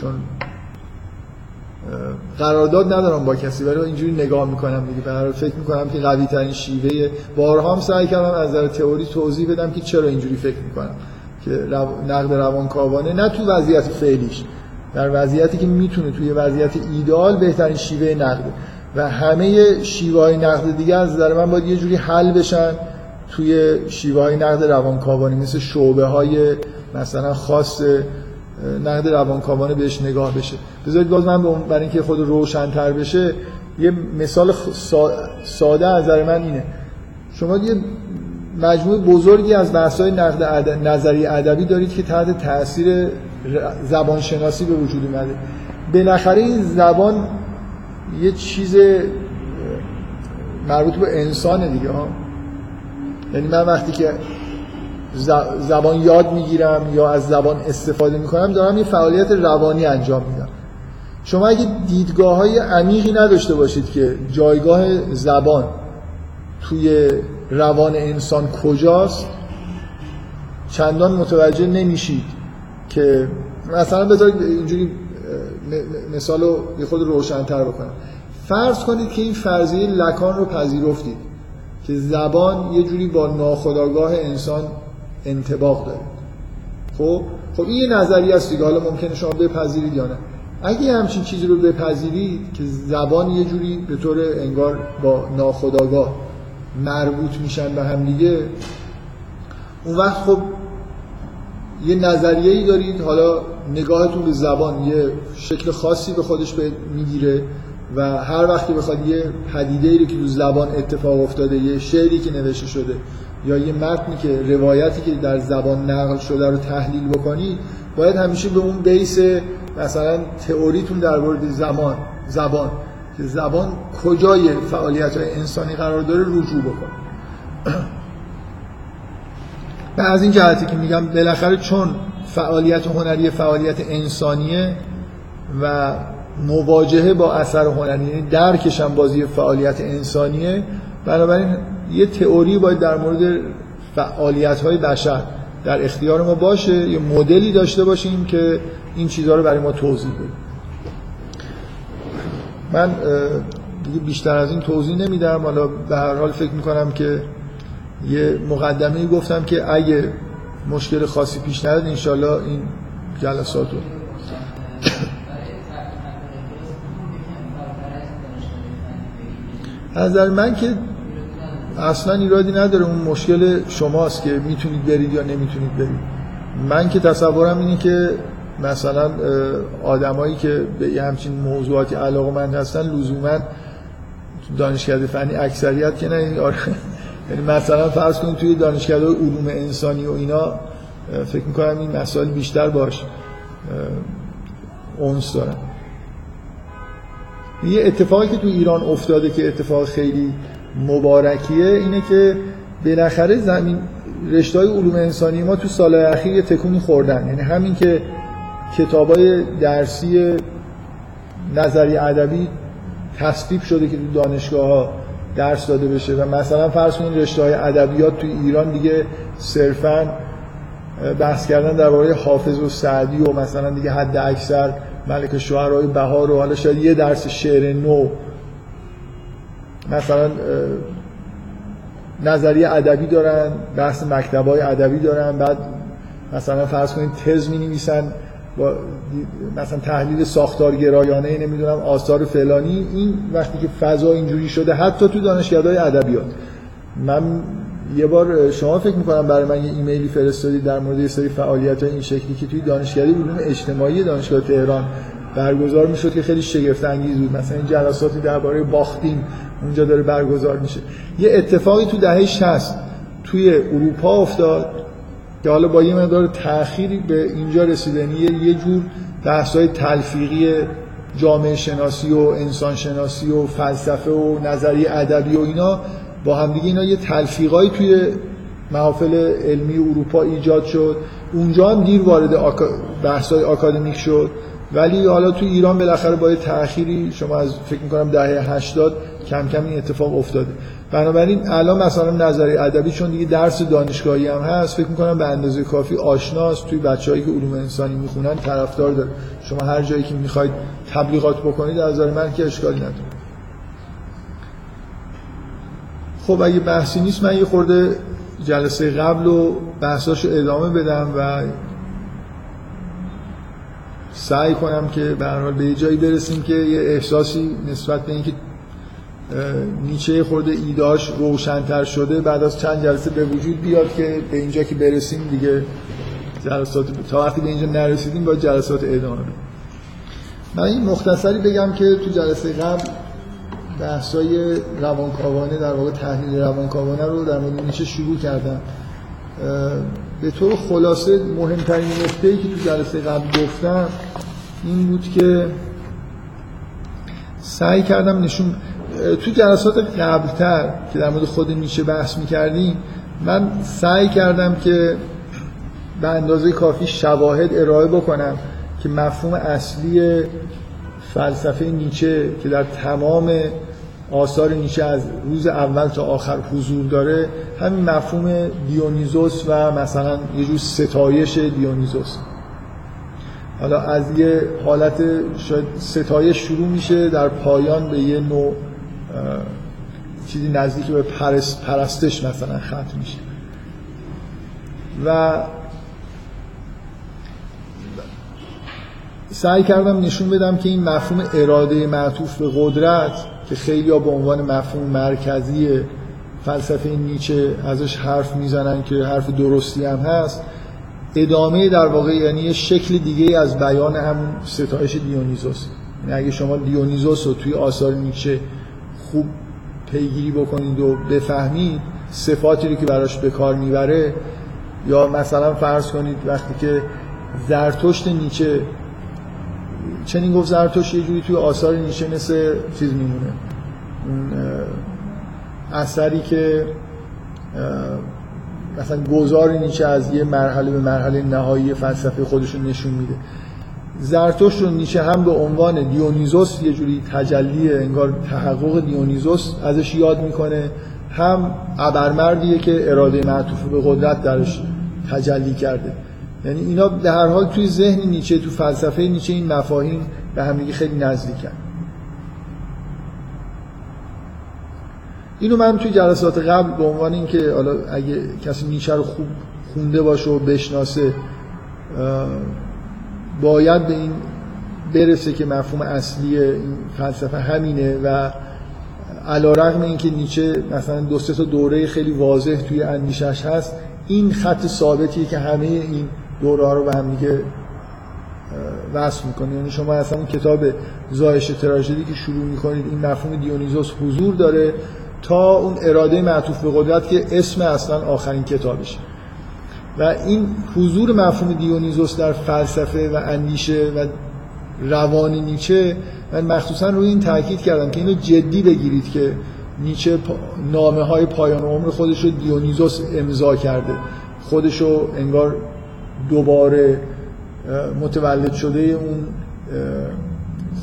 چون قرارداد ندارم با کسی ولی اینجوری نگاه می‌کنم دیگه. برای فکر می‌کنم که قوی ترین شیوه بارها هم سعی کردم از نظر تئوری توضیح بدم که چرا اینجوری فکر می‌کنم. که نقد روانکاوانه نه تو وضعیت فعلیش در وضعیتی که می‌تونه توی وضعیت ایدال بهترین شیوه نقده و همه شیوه های نقد دیگه از نظر من باید یه جوری حل بشن توی شیوه های نقد روانکاوانی مثل شعبه های مثلا خاص نقد روانکاوانه بهش نگاه بشه. بذارید باز من برای اینکه خود روشنتر بشه یه مثال ساده از نظر من اینه. شما یه مجموعه بزرگی از بحث‌های نقد نظری ادبی دارید که تحت تاثیر زبانشناسی به وجود اومده. بالاخره این زبان یه چیز مربوط به انسان دیگه ها. یعنی من وقتی که زبان یاد می‌گیرم یا از زبان استفاده می‌کنم دارم یه فعالیت روانی انجام میدم. شما اگه دیدگاه های عمیقی نداشته باشید که جایگاه زبان توی روان انسان کجاست چندان متوجه نمیشید که مثلا بذارید اینجوری مثال رو یه خود روشنتر بکنم فرض کنید که این فرضیه لکان رو پذیرفتید که زبان یه جوری با ناخودآگاه انسان انتباق داره خب؟ خب این یه نظریه است دیگه. حالا ممکنه شما بپذیرید یا نه. اگه همچین چیزی رو بپذیرید که زبان یه جوری به طور انگار با ناخودآگاه مربوط میشن به هم دیگه اون وقت خب یه نظریه ای دارید. حالا نگاهتون به زبان یه شکل خاصی به خودش می‌گیره و هر وقتی بخواد یه پدیده ای رو که تو زبان اتفاق افتاده یه شعری که نوشته شده یا یه متنی که روایتی که در زبان نقل شده رو تحلیل بکنید باید همیشه به اون بیس مثلا تئوریتون در مورد زمان زبان. که زبان کجای فعالیت های انسانی قرار داره رجوع بکن و از این جهتی که میگم بالاخره چون فعالیت هنری فعالیت انسانیه و مواجهه با اثر هنری یعنی درکش هم بازی فعالیت انسانیه بنابراین یه تئوری باید در مورد فعالیت های بشر در اختیار ما باشه یه مدلی داشته باشیم که این چیزها رو برای ما توضیح بده. من دیگه بیشتر از این توضیح نمیدم. حالا به هر حال فکر می‌کنم که یه مقدمه گفتم که اگه مشکل خاصی پیش نیاد انشالله این جلسات رو از نظر من که اصلا ایرادی نداره اون مشکل شماست که می‌تونید برید یا نمی‌تونید برید من که تصورم اینه که مثلا آدمایی که به همچین موضوعاتی علاقه من هستن لزوما دانشکده فنی اکثریت که نه آره. یعنی مثلا فرض کنید توی دانشکده علوم انسانی و اینا فکر می‌کنم این مسائل بیشتر باش اونس دارن یه اتفاقی که تو ایران افتاده که اتفاق خیلی مبارکیه اینه که بالاخره زمین رشته های علوم انسانی ما تو سال اخیر یه تکونی خوردن. یعنی همین که کتابای درسی نظری ادبی تصویب شده که تو دانشگاه ها درس داده بشه و مثلا فرض کنید رشته های ادبیات تو ایران دیگه صرفا بحث کردن درباره حافظ و سعدی و مثلا دیگه حد اکثر ملک شعرهای بهار و حالا شاید یه درس شعر نو مثلا نظریه ادبی دارن بحث مکتبای ادبی دارن بعد مثلا فرض کنید تز می نویسن با مثلا تحلیل ساختارگرایانه نمی‌دونم آثار فلانی. این وقتی که فضا اینجوری شده حتی تو دانشگاه‌های ادبیات. من یه بار شما فکر می‌کنم برای من یه ایمیلی فرستادید در مورد یه سری فعالیت این شکلی که توی دانشگاهی علوم اجتماعی دانشگاه تهران برگزار می‌شد که خیلی شگفت انگیز بود. مثلا این جلساتی درباره باختیم. اونجا داره برگزار میشه. یه اتفاقی تو دهه 60 توی اروپا افتاد که حالا با یه مقدار تأخیری به اینجا رسیدنی یه جور بحث‌های تلفیقی جامعه شناسی و انسان شناسی و فلسفه و نظریه ادبی و اینا با همدیگه اینا یه تلفیقایی توی محافل علمی اروپا ایجاد شد. اونجا هم دیر وارد آکا... بحث‌های آکادمیک شد. ولی حالا تو ایران بالاخره با تأخیری شما از فکر می‌کنم دهه 80 کم کم این اتفاق افتاده. بنابراین الان مثلا نظری ادبی چون دیگه درس دانشگاهی هم هست فکر می‌کنم به اندازه کافی آشناست توی بچه‌هایی که علوم انسانی می‌خونن طرفدار داره. شما هر جایی که می‌خواید تبلیغات بکنید از نظر من که اشکالی نداره. خب اگه بحثی نیست من یه خورده جلسه قبل و بحثاشو ادامه بدم و سعی کنم که به به جایی برسیم که یه احساسی نسبت به اینکه نیچه خورده ایداش روشنتر شده بعد از چند جلسه به وجود بیاد که به اینجا که برسیم دیگه جلسات تا وقتی به اینجا نرسیدیم با جلسات ادامه من این مختصری بگم که تو جلسه قبل بحثای روانکاوانه در واقع تحلیل روانکاوانه رو در مورد نیچه شروع کردم. به طور خلاصه مهمترین نکته‌ای که تو جلسه قبل گفتم این بود که سعی کردم نشون تو جلسات قبلتر که در مورد خود نیچه بحث می‌کردیم من سعی کردم که به اندازه کافی شواهد ارائه بکنم که مفهوم اصلی فلسفه نیچه که در تمام آثار نیچه از روز اول تا آخر حضور داره همین مفهوم دیونیزوس و مثلا یه جور ستایش دیونیزوس. حالا از یه حالت شاید ستایش شروع میشه در پایان به یه نوع چیزی نزدیک به پرست پرستش مثلا ختم میشه. و سعی کردم نشون بدم که این مفهوم اراده معطوف به قدرت که خیلی به عنوان مفهوم مرکزی فلسفه نیچه ازش حرف می‌زنن که حرف درستی هم هست ادامه در واقع یعنی یه شکل دیگه از بیان همون ستایش دیونیزوس. یعنی اگه شما دیونیزوس رو توی آثار نیچه خوب پیگیری بکنید و بفهمید صفاتی رو که براش به کار می‌بره یا مثلا فرض کنید وقتی که زرتشت نیچه چنین گفت زرتشت یه جوری توی آثار نیچه مثل چیز میمونه. اثری که مثلا گذار نیچه از یه مرحله به مرحله نهایی فلسفه خودشون نشون میده. زرتشت رو نیچه هم به عنوان دیونیزوس یه جوری تجلی انگار تحقق دیونیزوس ازش یاد می‌کنه. هم ابرمردیه که اراده معطوف به قدرت درش تجلی کرده. یعنی اینا به هر حال توی ذهن نیچه تو فلسفه نیچه این مفاهیم به همدیگه خیلی نزدیکن. اینو من توی جلسات قبل به عنوان اینکه حالا اگه کسی نیچه رو خوب خونده باشه و بشناسه باید به این برسه که مفهوم اصلی این فلسفه همینه و علا رقم این که نیچه مثلا دو سه تا دوره خیلی واضح توی اندیشش هست این خط ثابتیه که همه این دوره ها رو به هم دیگه وصل می‌کنه. یعنی شما اصلا اون کتاب زایش تراژدی که شروع می‌کنید این مفهوم دیونیزوس حضور داره تا اون اراده معطوف به قدرت که اسم اصلا آخرین کتابشه. و این حضور مفهوم دیونیزوس در فلسفه و اندیشه و روان نیچه من مخصوصا روی این تاکید کردم که اینو جدی بگیرید که نیچه نامه های پایان عمر خودش رو دیونیزوس امضا کرده. خودش رو انگار دوباره متولد شده اون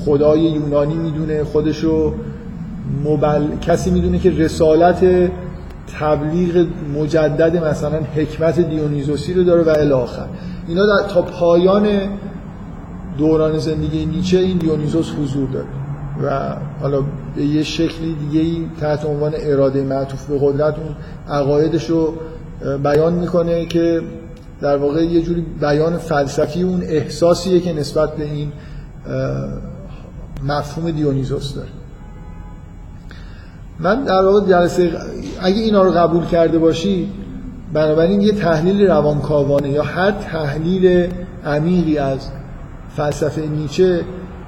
خدای یونانی می‌دونه خودش رو مبل... کسی می‌دونه که رسالت تبلیغ مجدد مثلا حکمت دیونیزوسی رو داره و الاخر اینا در تا پایان دوران زندگی نیچه این دیونیزوس حضور داره. و حالا به یه شکلی دیگه ای تحت عنوان اراده معطوف به قدرت اون عقایدش رو بیان می‌کنه که در واقع یه جوری بیان فلسفی اون احساسیه که نسبت به این مفهوم دیونیزوس داره. من در واقع جلسه اگه اینا رو قبول کرده باشی بنابراین یه تحلیل روانکاوانه یا هر تحلیل عمیقی از فلسفه نیچه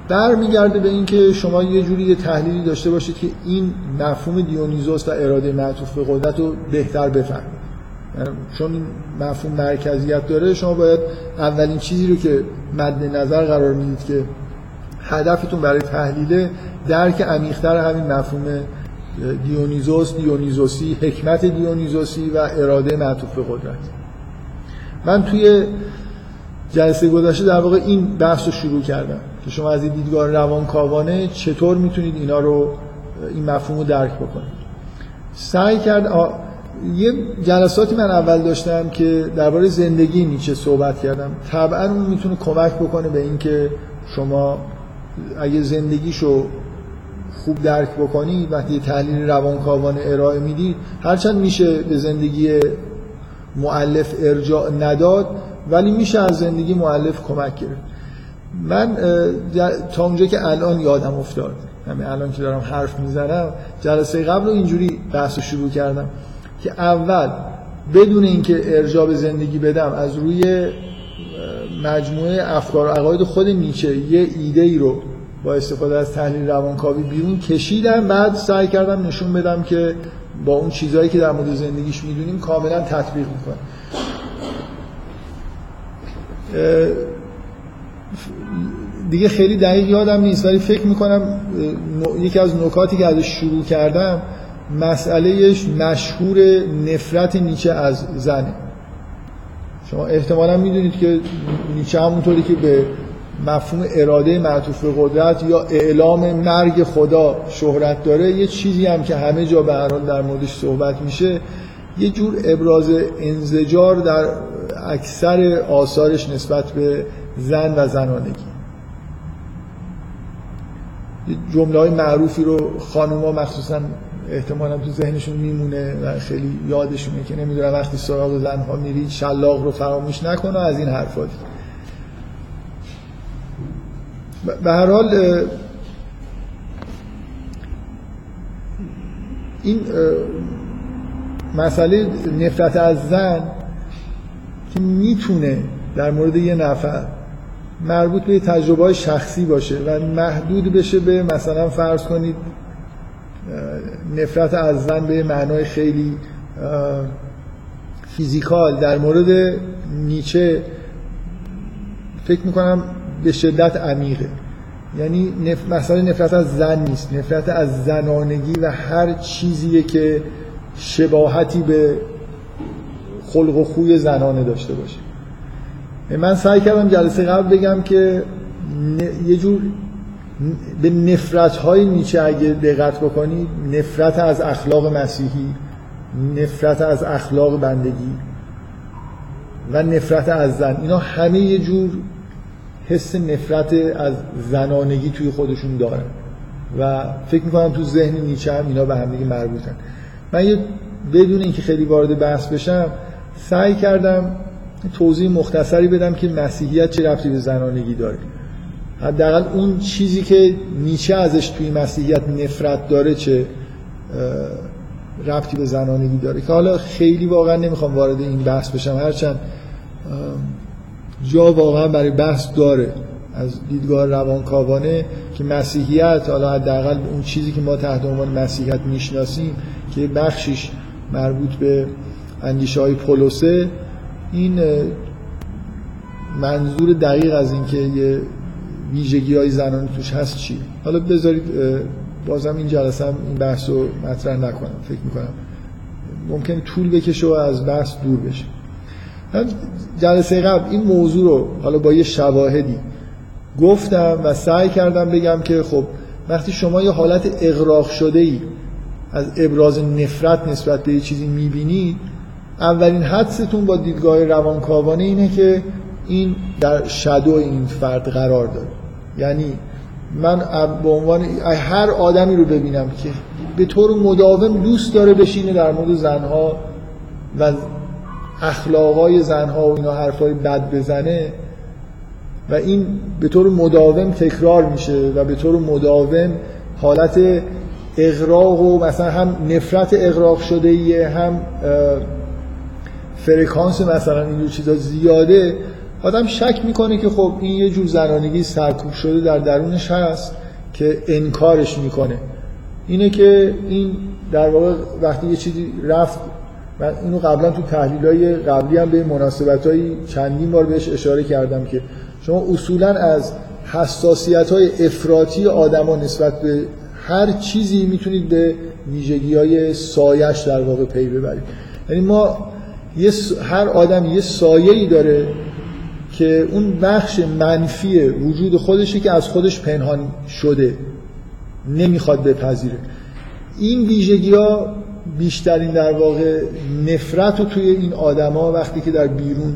برمیگرده به اینکه شما یه جوری یه تحلیلی داشته باشید که این مفهوم دیونیزوس و اراده معطوف به قدرت رو بهتر بفهمید یعنی چون این مفهوم مرکزیت داره شما باید اولین چیزی رو که مد نظر قرار می‌دید که هدفتون برای تحلیل درک عمیق‌تر همین مفهوم دیونیزوس دیونیزوسی حکمت دیونیزوسی و اراده معطوف به قدرت. من توی جلسه گذشته در واقع این بحث رو شروع کردم که شما از این دیدگاه روانکاوانه چطور می‌تونید اینا رو این مفهوم رو درک بکنید. سعی کرد یه جلساتی من اول داشتم که درباره زندگی نیچه صحبت کردم. طبعا اون می‌تونه کمک بکنه به اینکه شما اگه زندگیشو خوب درک بکنید وقتی تحلیل روانکاوانه ارائه می‌دید هرچند میشه به زندگی معلف ارجاع نداد ولی میشه از زندگی معلف کمک گرفت. من تا اونجا که الان یادم افتاد همین الان که دارم حرف می‌زنم جلسه قبل اینجوری بحث شروع کردم که اول بدون اینکه ارجاع به زندگی بدم از روی مجموعه افکار و عقاید خود نیچه یه ایده ای رو با استفاده از تحلیل روانکاوی بیرون کشیدم بعد سعی کردم نشون بدم که با اون چیزهایی که در مورد زندگیش می‌دونیم کاملا تطبیق می‌کنه. دیگه خیلی دقیق یادم نیست ولی فکر می‌کنم یکی از نکاتی که ازش شروع کردم مسئلهش مشهور نفرت نیچه از زنه. شما احتمالا می‌دونید که نیچه همونطوری که به مفهوم اراده معطوف به قدرت یا اعلام مرگ خدا شهرت داره یه چیزی هم که همه جا به هر در موردش صحبت میشه یه جور ابراز انزجار در اکثر آثارش نسبت به زن و زنانگی. جمله های معروفی رو خانوما مخصوصا احتمالا تو ذهنشون میمونه و خیلی یادشونه که نمی‌دونم وقتی سراغ زنها میرید شلاق رو فراموش نکنه از این حرفاتی به هر حال این مسئله نفرت از زن که می‌تونه در مورد یه نفر مربوط به تجربه شخصی باشه و محدود بشه به مثلا فرض کنید نفرت از زن به معنای خیلی فیزیکال در مورد نیچه فکر می‌کنم به شدت عمیقه. یعنی نف... مسئله نفرت از زن نیست. نفرت از زنانگی و هر چیزیه که شباهتی به خلق و خوی زنانه داشته باشه. من سعی کردم جلسه قبل بگم که یه جور به نفرت های نیچه اگه دقت بکنید نفرت از اخلاق مسیحی نفرت از اخلاق بندگی و نفرت از زن. اینا همه یه جور حس نفرت از زنانگی توی خودشون دارن و فکر می‌کنم تو ذهن نیچه هم اینا به همدیگه مربوطن. من یه بدون اینکه خیلی وارد بحث بشم سعی کردم توضیح مختصری بدم که مسیحیت چه ربطی به زنانگی داره. حداقل اون چیزی که نیچه ازش توی مسیحیت نفرت داره چه ربطی به زنانگی داره. که حالا خیلی واقعا نمی‌خوام وارد این بحث بشم. هرچند جا واقعا برای بحث داره. از دیدگاه روانکاوانه که مسیحیت حالا حداقل اون چیزی که ما تحت عنوان مسیحیت می‌شناسیم که بخشیش مربوط به اندیشه های پولوسه این منظور دقیق از اینکه یه ویژگی های زنان توش هست چی حالا بذارید بازم این جلسه هم این بحث رو مطرح نکنم. فکر می‌کنم ممکن طول بکشه و از بحث دور بشه. جلسه قبل این موضوع رو حالا با یه شواهدی گفتم و سعی کردم بگم که خب وقتی شما یه حالت اغراق شده ای از ابراز نفرت نسبت به یه چیزی می‌بینید اولین حدستون با دیدگاه روانکاوانه اینه که این در شدو این فرد قرار داره. یعنی من به عنوان هر آدمی رو ببینم که به طور مداوم دوست داره بشینه در مورد زنها و اخلاقای زنها و اینا حرفای بد بزنه و این به طور مداوم تکرار میشه و به طور مداوم حالت اغراق و مثلا هم نفرت اغراق شده ایه هم فرکانس مثلا اینجور چیزا زیاده آدم شک می‌کنه که خب این یه جور زنانگی سرکوب شده در درونش هست که انکارش می‌کنه. اینه که این در واقع وقتی یه چیزی رفت من اینو قبلا تو تحلیل های قبلی هم به مناسبت های چندین بار بهش اشاره کردم که شما اصولا از حساسیت های افراطی آدما نسبت به هر چیزی می‌تونید به ویژگی های سایش در واقع پی ببرید. یعنی ما یه هر آدم یه سایه‌ای داره که اون بخش منفی وجود خودشه که از خودش پنهان شده نمی‌خواد بپذیره. این ویژگی ها بیشترین در واقع نفرت رو توی این آدما وقتی که در بیرون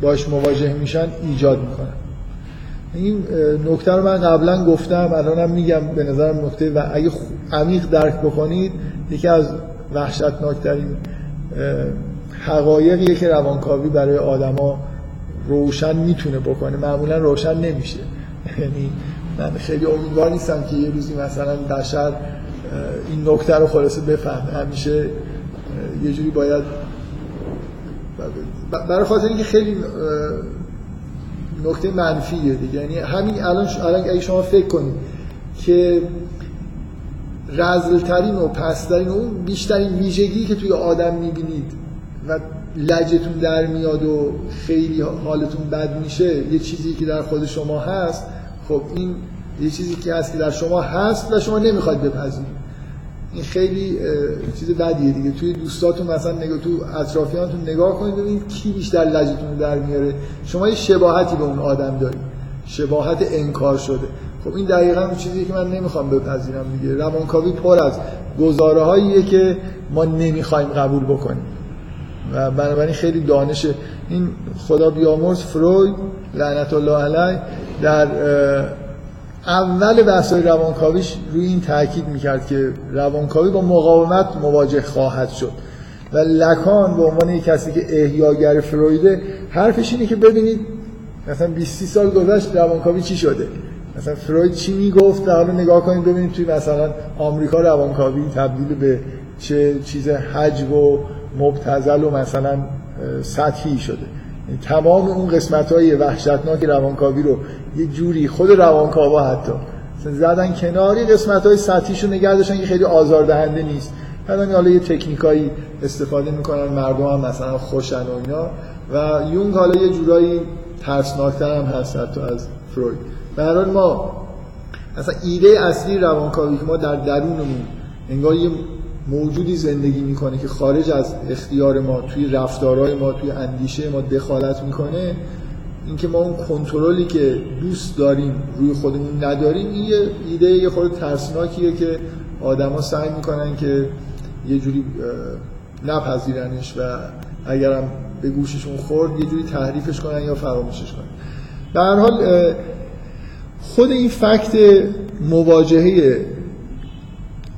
باش مواجه میشن ایجاد می‌کنن. این نکته رو من قبلا گفتم الانم میگم به نظرم نکته. و اگه عمیق درک بکنید یکی از وحشتناکترین حقایقیه که روانکاوی برای آدما روشن می‌تونه بکنه. معمولا روشن نمیشه. یعنی من خیلی امیدوار نیستم که یه روزی مثلا بشر این نکته رو خلاصه بفهمه. همیشه یه جوری باید برای خاطر اینکه خیلی نکته منفیه دیگه. یعنی همین الان الان اگه شما فکر کنید که رزلترین و پسترین و اون بیشترین ویژگی که توی آدم می‌بینید و لجتون در میاد و خیلی حالتون بد میشه یه چیزی که در خود شما هست خب این یه چیزی که هست که در شما هست و شما نمی‌خواید بپذیرید. این خیلی چیز بدیه دیگه. توی دوستاتون مثلا نگاه تو اطرافیانتون نگاه کنید ببینید کی بیشتر لجتون در میاره. شما یه شباهتی به اون آدم دارید. شباهت انکار شده. خب این دقیقا اون چیزی که من نمی‌خوام بپذیرم دیگه. روانکاوی پر از گزاره که ما نمی‌خوایم قبول بکنیم. و بنابراین خیلی دانش. این خدا بیامرز فروید لعنت الله علیه در اول بحث‌های روانکاویش روی این تاکید می‌کرد که روانکاوی با مقاومت مواجه خواهد شد. و لکان به عنوان یک کسی که احیاگر فرویده حرفش اینه که ببینید مثلا 20 سال گذشت روانکاوی چی شده؟ مثلا فروید چی می‌گفت؟ حالا نگاه کنید ببینید توی مثلا آمریکا روانکاوی تبدیل به چه چیز حجب و مبتزل و مثلا سطحی شده. تمام اون قسمت های وحشتناک روانکاوی رو یه جوری خود روانکاوا حتی زدن کناری قسمت های سطحیش رو نگه داشتن که خیلی آزاردهنده نیست. بعدن حالا یه تکنیکایی استفاده می‌کنن مردم هم مثلا خوشن و اینا. و یونگ حالا یه جورایی ترسناکتر هم هست حتی از فروید. به ما اصلا ایده اصلی روانکاوی که ما در درونمون انگار یه موجودی زندگی می‌کنه که خارج از اختیار ما توی رفتارهای ما توی اندیشه ما دخالت می‌کنه اینکه ما اون کنترلی که دوست داریم روی خودمون نداریم این یه ایده یه خود ترسناکیه که آدما سعی می‌کنن که یه جوری نپذیرنش و اگرم به گوششون خورد یه جوری تحریفش کنن یا فراموشش کنن. به هر حال خود این فکت مواجهه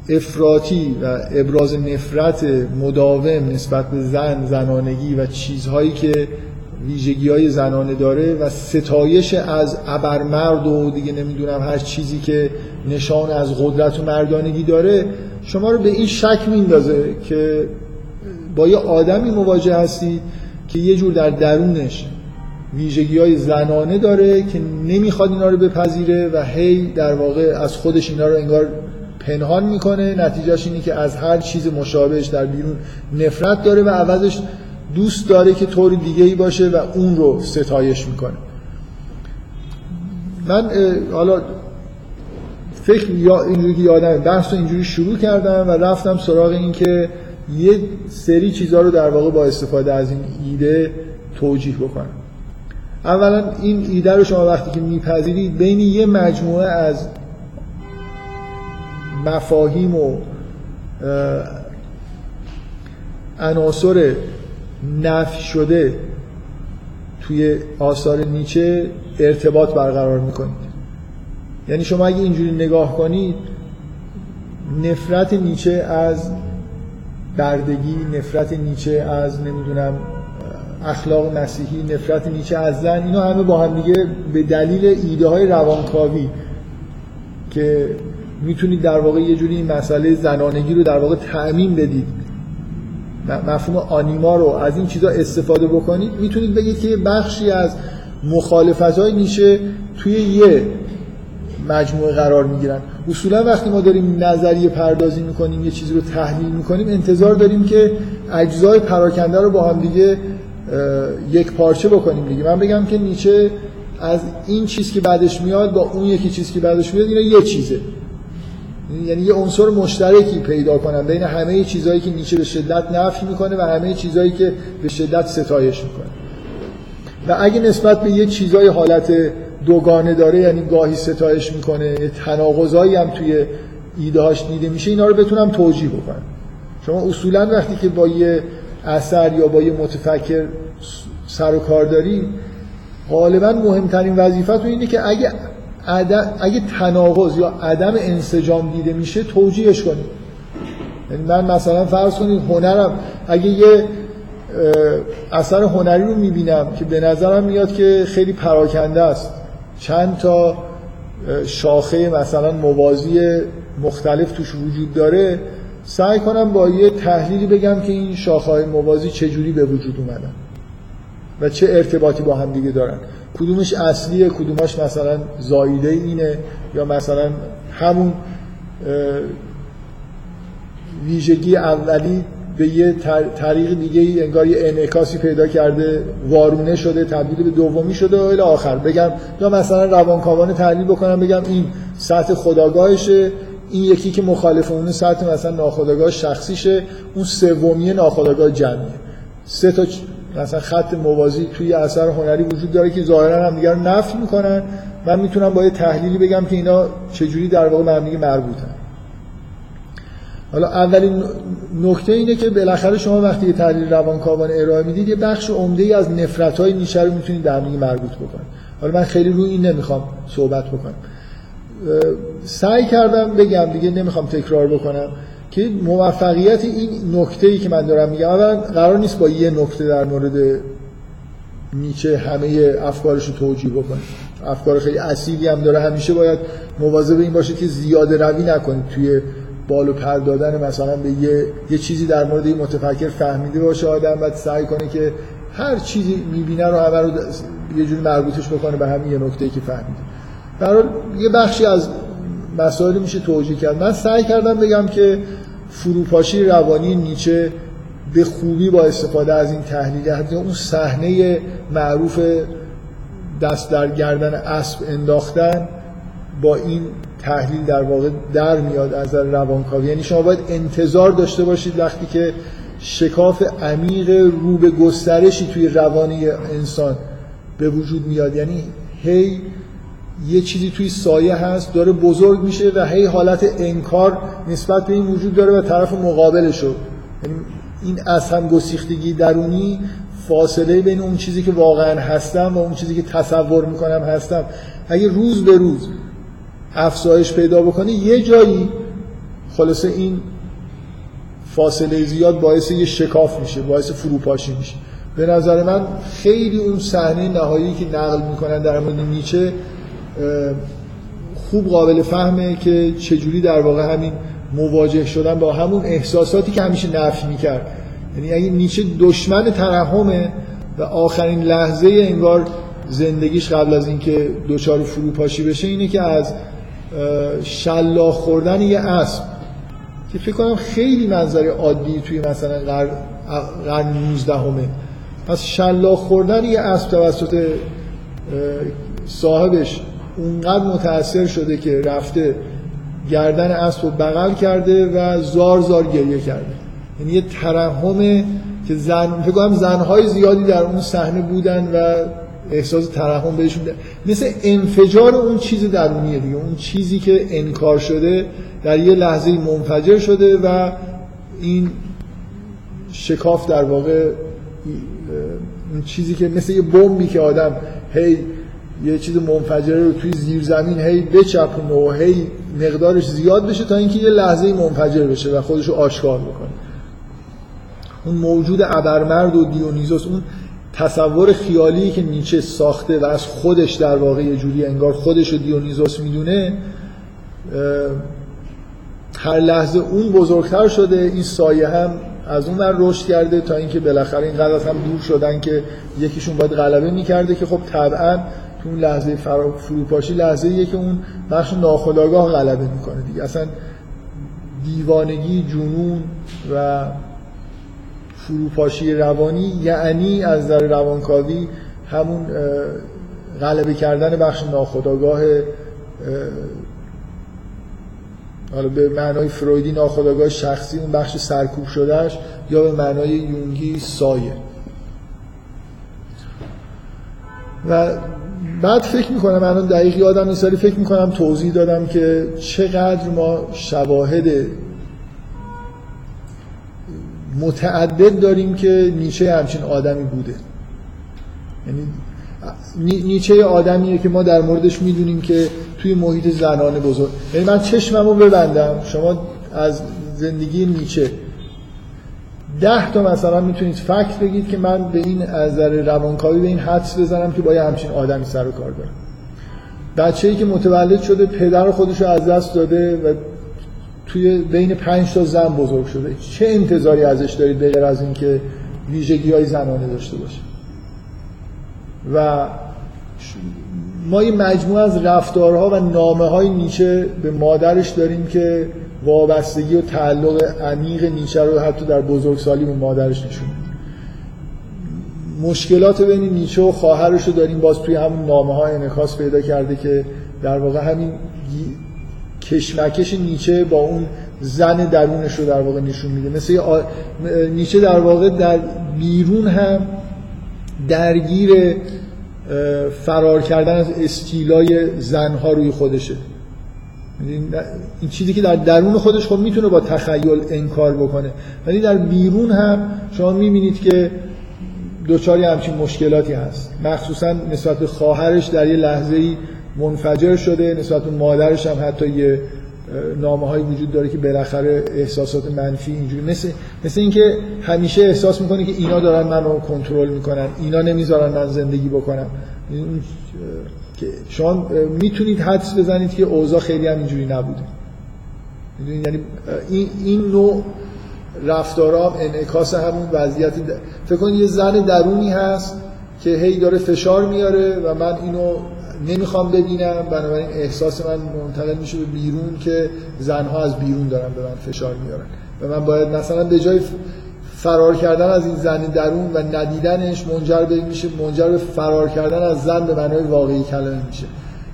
افراطی و ابراز نفرت مداوم نسبت به زن زنانگی و چیزهایی که ویژگی های زنانه داره و ستایش از ابرمرد و دیگه نمی‌دونم هر چیزی که نشان از قدرت و مردانگی داره شما رو به این شک میندازه که با یه آدمی مواجه هستید که یه جور در درونش ویژگی های زنانه داره که نمی‌خواد اینا رو بپذیره و هی در واقع از خودش اینا رو انگار پنهان می‌کنه. نتیجهش اینه که از هر چیز مشابهش در بیرون نفرت داره و عوضش دوست داره که طور دیگه ای باشه و اون رو ستایش می‌کنه. من حالا فکر یا اینجوری که یادم بحث رو اینجوری شروع کردم و رفتم سراغ این که یه سری چیزها رو در واقع با استفاده از این ایده توجیه بکنم. اولا این ایده رو شما وقتی که میپذیرید بین یه مجموعه از مفاهیم و عناصر نفی شده توی آثار نیچه ارتباط برقرار می‌کنید. یعنی شما اگه اینجوری نگاه کنید نفرت نیچه از بردگی نفرت نیچه از نمی‌دونم اخلاق مسیحی نفرت نیچه از زن اینا همه با هم دیگه به دلیل ایده های روانکاوی که می‌تونید در واقع یه جوری این مسئله زنانگی رو در واقع تعمین بدید. مفهوم آنیما رو از این چیزا استفاده بکنید. می‌تونید بگید که بخشی از مخالفت های نیشه توی یه مجموعه قرار می‌گیرن. اصولا وقتی ما داریم نظریه پردازی می‌کنیم یه چیزی رو تحلیل می‌کنیم انتظار داریم که اجزای پراکنده رو با هم دیگه یک پارچه بکنیم دیگه. من بگم که نیچه از این چیز که بعدش میاد با اون یکی چیز که بعدش میاد اینا یه چیزه. یعنی یه عنصر مشترکی پیدا کنم بین همه چیزهایی که نیچه به شدت نفی می‌کنه و همه چیزهایی که به شدت ستایش می‌کنه. و اگه نسبت به یه چیزای حالت دوگانه داره یعنی گاهی ستایش می‌کنه تناقضایی هم توی ایدهاش دیده میشه اینا رو بتونم توجیه بکنم. شما اصولا وقتی که با یه اثر یا با یه متفکر سر و کار داریم غالبا مهمترین وظیفه اینه که اگه اگه تناقض یا عدم انسجام دیده میشه توجیهش کنید. یعنی من مثلا فرض کنید هنرم اگه یه اثر هنری رو می‌بینم که به نظرم میاد که خیلی پراکنده است. چند تا شاخه مثلا موازی مختلف توش وجود داره سعی کنم با یه تحلیلی بگم که این شاخه موازی چجوری به وجود اومدن. و چه ارتباطی با هم دیگه دارن. کدومش اصلیه کدومش مثلا زایده اینه یا مثلا همون ویژگی اولی به یه طریق دیگه ای انگار یه انعکاسی پیدا کرده وارونه شده تبدیل به دومی شده و آخر. بگم یا مثلا روانکاوانه تحلیل بکنم بگم این سطح خداگاهشه این یکی که مخالف اون سطح مثلا ناخداگاه شخصیشه اون سومی ناخداگاه جمعیه. سه تا مثلا خط موازی توی اثر هنری وجود داره که ظاهرا هم دیگر نفی می‌کنن. من می‌تونم با یه تحلیلی بگم که اینا چجوری در واقع به مربوطن. حالا اولین نکته اینه که بالاخره شما وقتی یه تحلیل روانکاوانه ارائه می‌دید یه بخش عمده ای از نفرت های نیچه رو می‌تونید در مربوط بکنید. حالا من خیلی روی این نمی‌خوام صحبت بکنم. سعی کردم بگم دیگه نمی‌خوام تکرار بکنم. که موفقیت این نکته ای که من دارم میگم اولا قرار نیست با یه نکته در مورد نیچه همه افکارش رو توجیه بکنه. افکار خیلی اصیلی هم داره. همیشه باید مواظب این باشه که زیاده روی نکنید توی بالو پر دادن مثلا به یه, یه چیزی در مورد این متفکر فهمیده باشه آدم باید سعی کنه که هر چیزی می‌بینه رو همه رو یه جوری مربوطش بکنه به همین یه نکته که فهمیده. برای یه بخشی از مسائل میشه توجیه کرد. من سعی کردم بگم که فروپاشی روانی نیچه به خوبی با استفاده از این تحلیل حتی اون صحنه معروف دست در گردن اسب انداختن با این تحلیل در واقع در میاد از روانکاوی. یعنی شما باید انتظار داشته باشید وقتی که شکاف عمیق رو به گسترشی توی روانی انسان به وجود میاد. یعنی هی یه چیزی توی سایه هست داره بزرگ میشه و هی حالت انکار نسبت به این وجود داره و طرف مقابلش رو یعنی این از هم گسیختگی درونی فاصله بین اون چیزی که واقعا هستم و اون چیزی که تصور می‌کنم هستم. اگه روز به روز افزایش پیدا بکنه یه جایی خلاصه این فاصله زیاد باعث یه شکاف میشه باعث فروپاشی میشه. به نظر من خیلی اون صحنه نهایی که نقل می‌کنن در مورد نیچه خوب قابل فهمه که چجوری در واقع همین مواجه شدن با همون احساساتی که همیشه نفی می‌کرد. یعنی اگه نیچه دشمن ترحمه و آخرین لحظه انگار زندگیش قبل از اینکه دچار فروپاشی بشه اینه که از شلاق خوردن یه اسب. که فکر کنم خیلی منظر عادی توی مثلا قرن 19 همه پس شلاق خوردن یه اسب توسط صاحبش اونقدر متاثر شده که رفته گردن اسب رو بغل کرده و زار زار گریه کرده یعنی یه ترحم که زن فکر کنم زنهای زیادی در اون صحنه بودن و احساس ترحم بهشون ده. مثل انفجار اون چیز درونیه دیگه اون چیزی که انکار شده در یه لحظه منفجر شده و این شکاف در واقع اون چیزی که مثل یه بمبی که آدم هی یه چیز منفجره رو توی زیر زمین هی بچپونه و هی مقدارش زیاد بشه تا اینکه یه لحظه منفجر بشه و خودش رو آشکار بکنه. اون موجود ابرمرد و دیونیزوس اون تصور خیالی که نیچه ساخته و از خودش در واقع یه جوری انگار خودش رو دیونیزوس می‌دونه هر لحظه اون بزرگتر شده این سایه هم از اون ور رشد کرده تا اینکه بالاخره این قدر هم دور شدن که یکیشون باید غلبه می‌کرده که خب طبعا تو اون لحظه فروپاشی لحظه ایه که اون بخش ناخودآگاه غلبه می‌کنه دیگه. اصلا دیوانگی جنون و فروپاشی روانی یعنی از نظر روانکاوی همون غلبه کردن بخش ناخودآگاه حالا به معنای فرویدی ناخودآگاه شخصی اون بخش سرکوب شدهش یا به معنای یونگی سایه. و بعد فکر می‌کنم الان دقیق یادم نیست فکر می‌کنم توضیح دادم که چقدر ما شواهد متعدد داریم که نیچه همچین آدمی بوده. یعنی نیچه آدمیه که ما در موردش می‌دونیم که توی محیط زنانه بزرگ. یعنی من چشممو ببندم. شما از زندگی نیچه. ده تا مثلا می‌تونید فکت بگید که من به این از نظر روانکاوی به این حدس بزنم که با یه همچین آدمی سر و کار دارم بچه‌ای که متولد شده پدر خودش رو از دست داده و توی بین پنج تا زن بزرگ شده. چه انتظاری ازش دارید غیر از اینکه ویژگی های زنانه داشته باشه؟ و ما یه مجموعه از رفتارها و نامه های نیچه به مادرش داریم که وابستگی و تعلق عمیق نیچه رو حتی در بزرگسالی به مادرش نشون مشکلات بین نیچه و خواهرش رو داریم باز توی همون نامه های انعکاس پیدا کرده که در واقع همین کشمکش نیچه با اون زن درونش رو در واقع نشون میده. مثل آ... نیچه در واقع در بیرون هم درگیر فرار کردن از استیلای زنها روی خودشه. این چیزی که در درون خودش خب می‌تونه با تخیل انکار بکنه. ولی در بیرون هم شما می‌بینید که دوچاری همچین مشکلاتی هست. مخصوصا نسبت به خواهرش در یه لحظه ای منفجر شده نسبت به مادرش هم حتی یه نامه های وجود داره که بالاخره احساسات منفی اینجوری مثل مثل اینکه همیشه احساس می‌کنه که اینا دارن منو کنترل می‌کنن اینا نمی‌ذارن من زندگی بکنم. که شما می‌تونید حدس بزنید که اوضاع خیلی هم اینجوری نبوده. یعنی این, این نوع رفتارا انعکاس همون وضعیت فکر کنید یه زن درونی هست که هی داره فشار میاره و من اینو نمی‌خوام ببینم. بنابراین احساس من منتقل میشه به بیرون که زنها از بیرون دارن به من فشار میارن. و من باید مثلا به جای فرار کردن از این زن درون و ندیدنش منجر به میشه منجر به فرار کردن از زن به معنای واقعی کلمه میشه.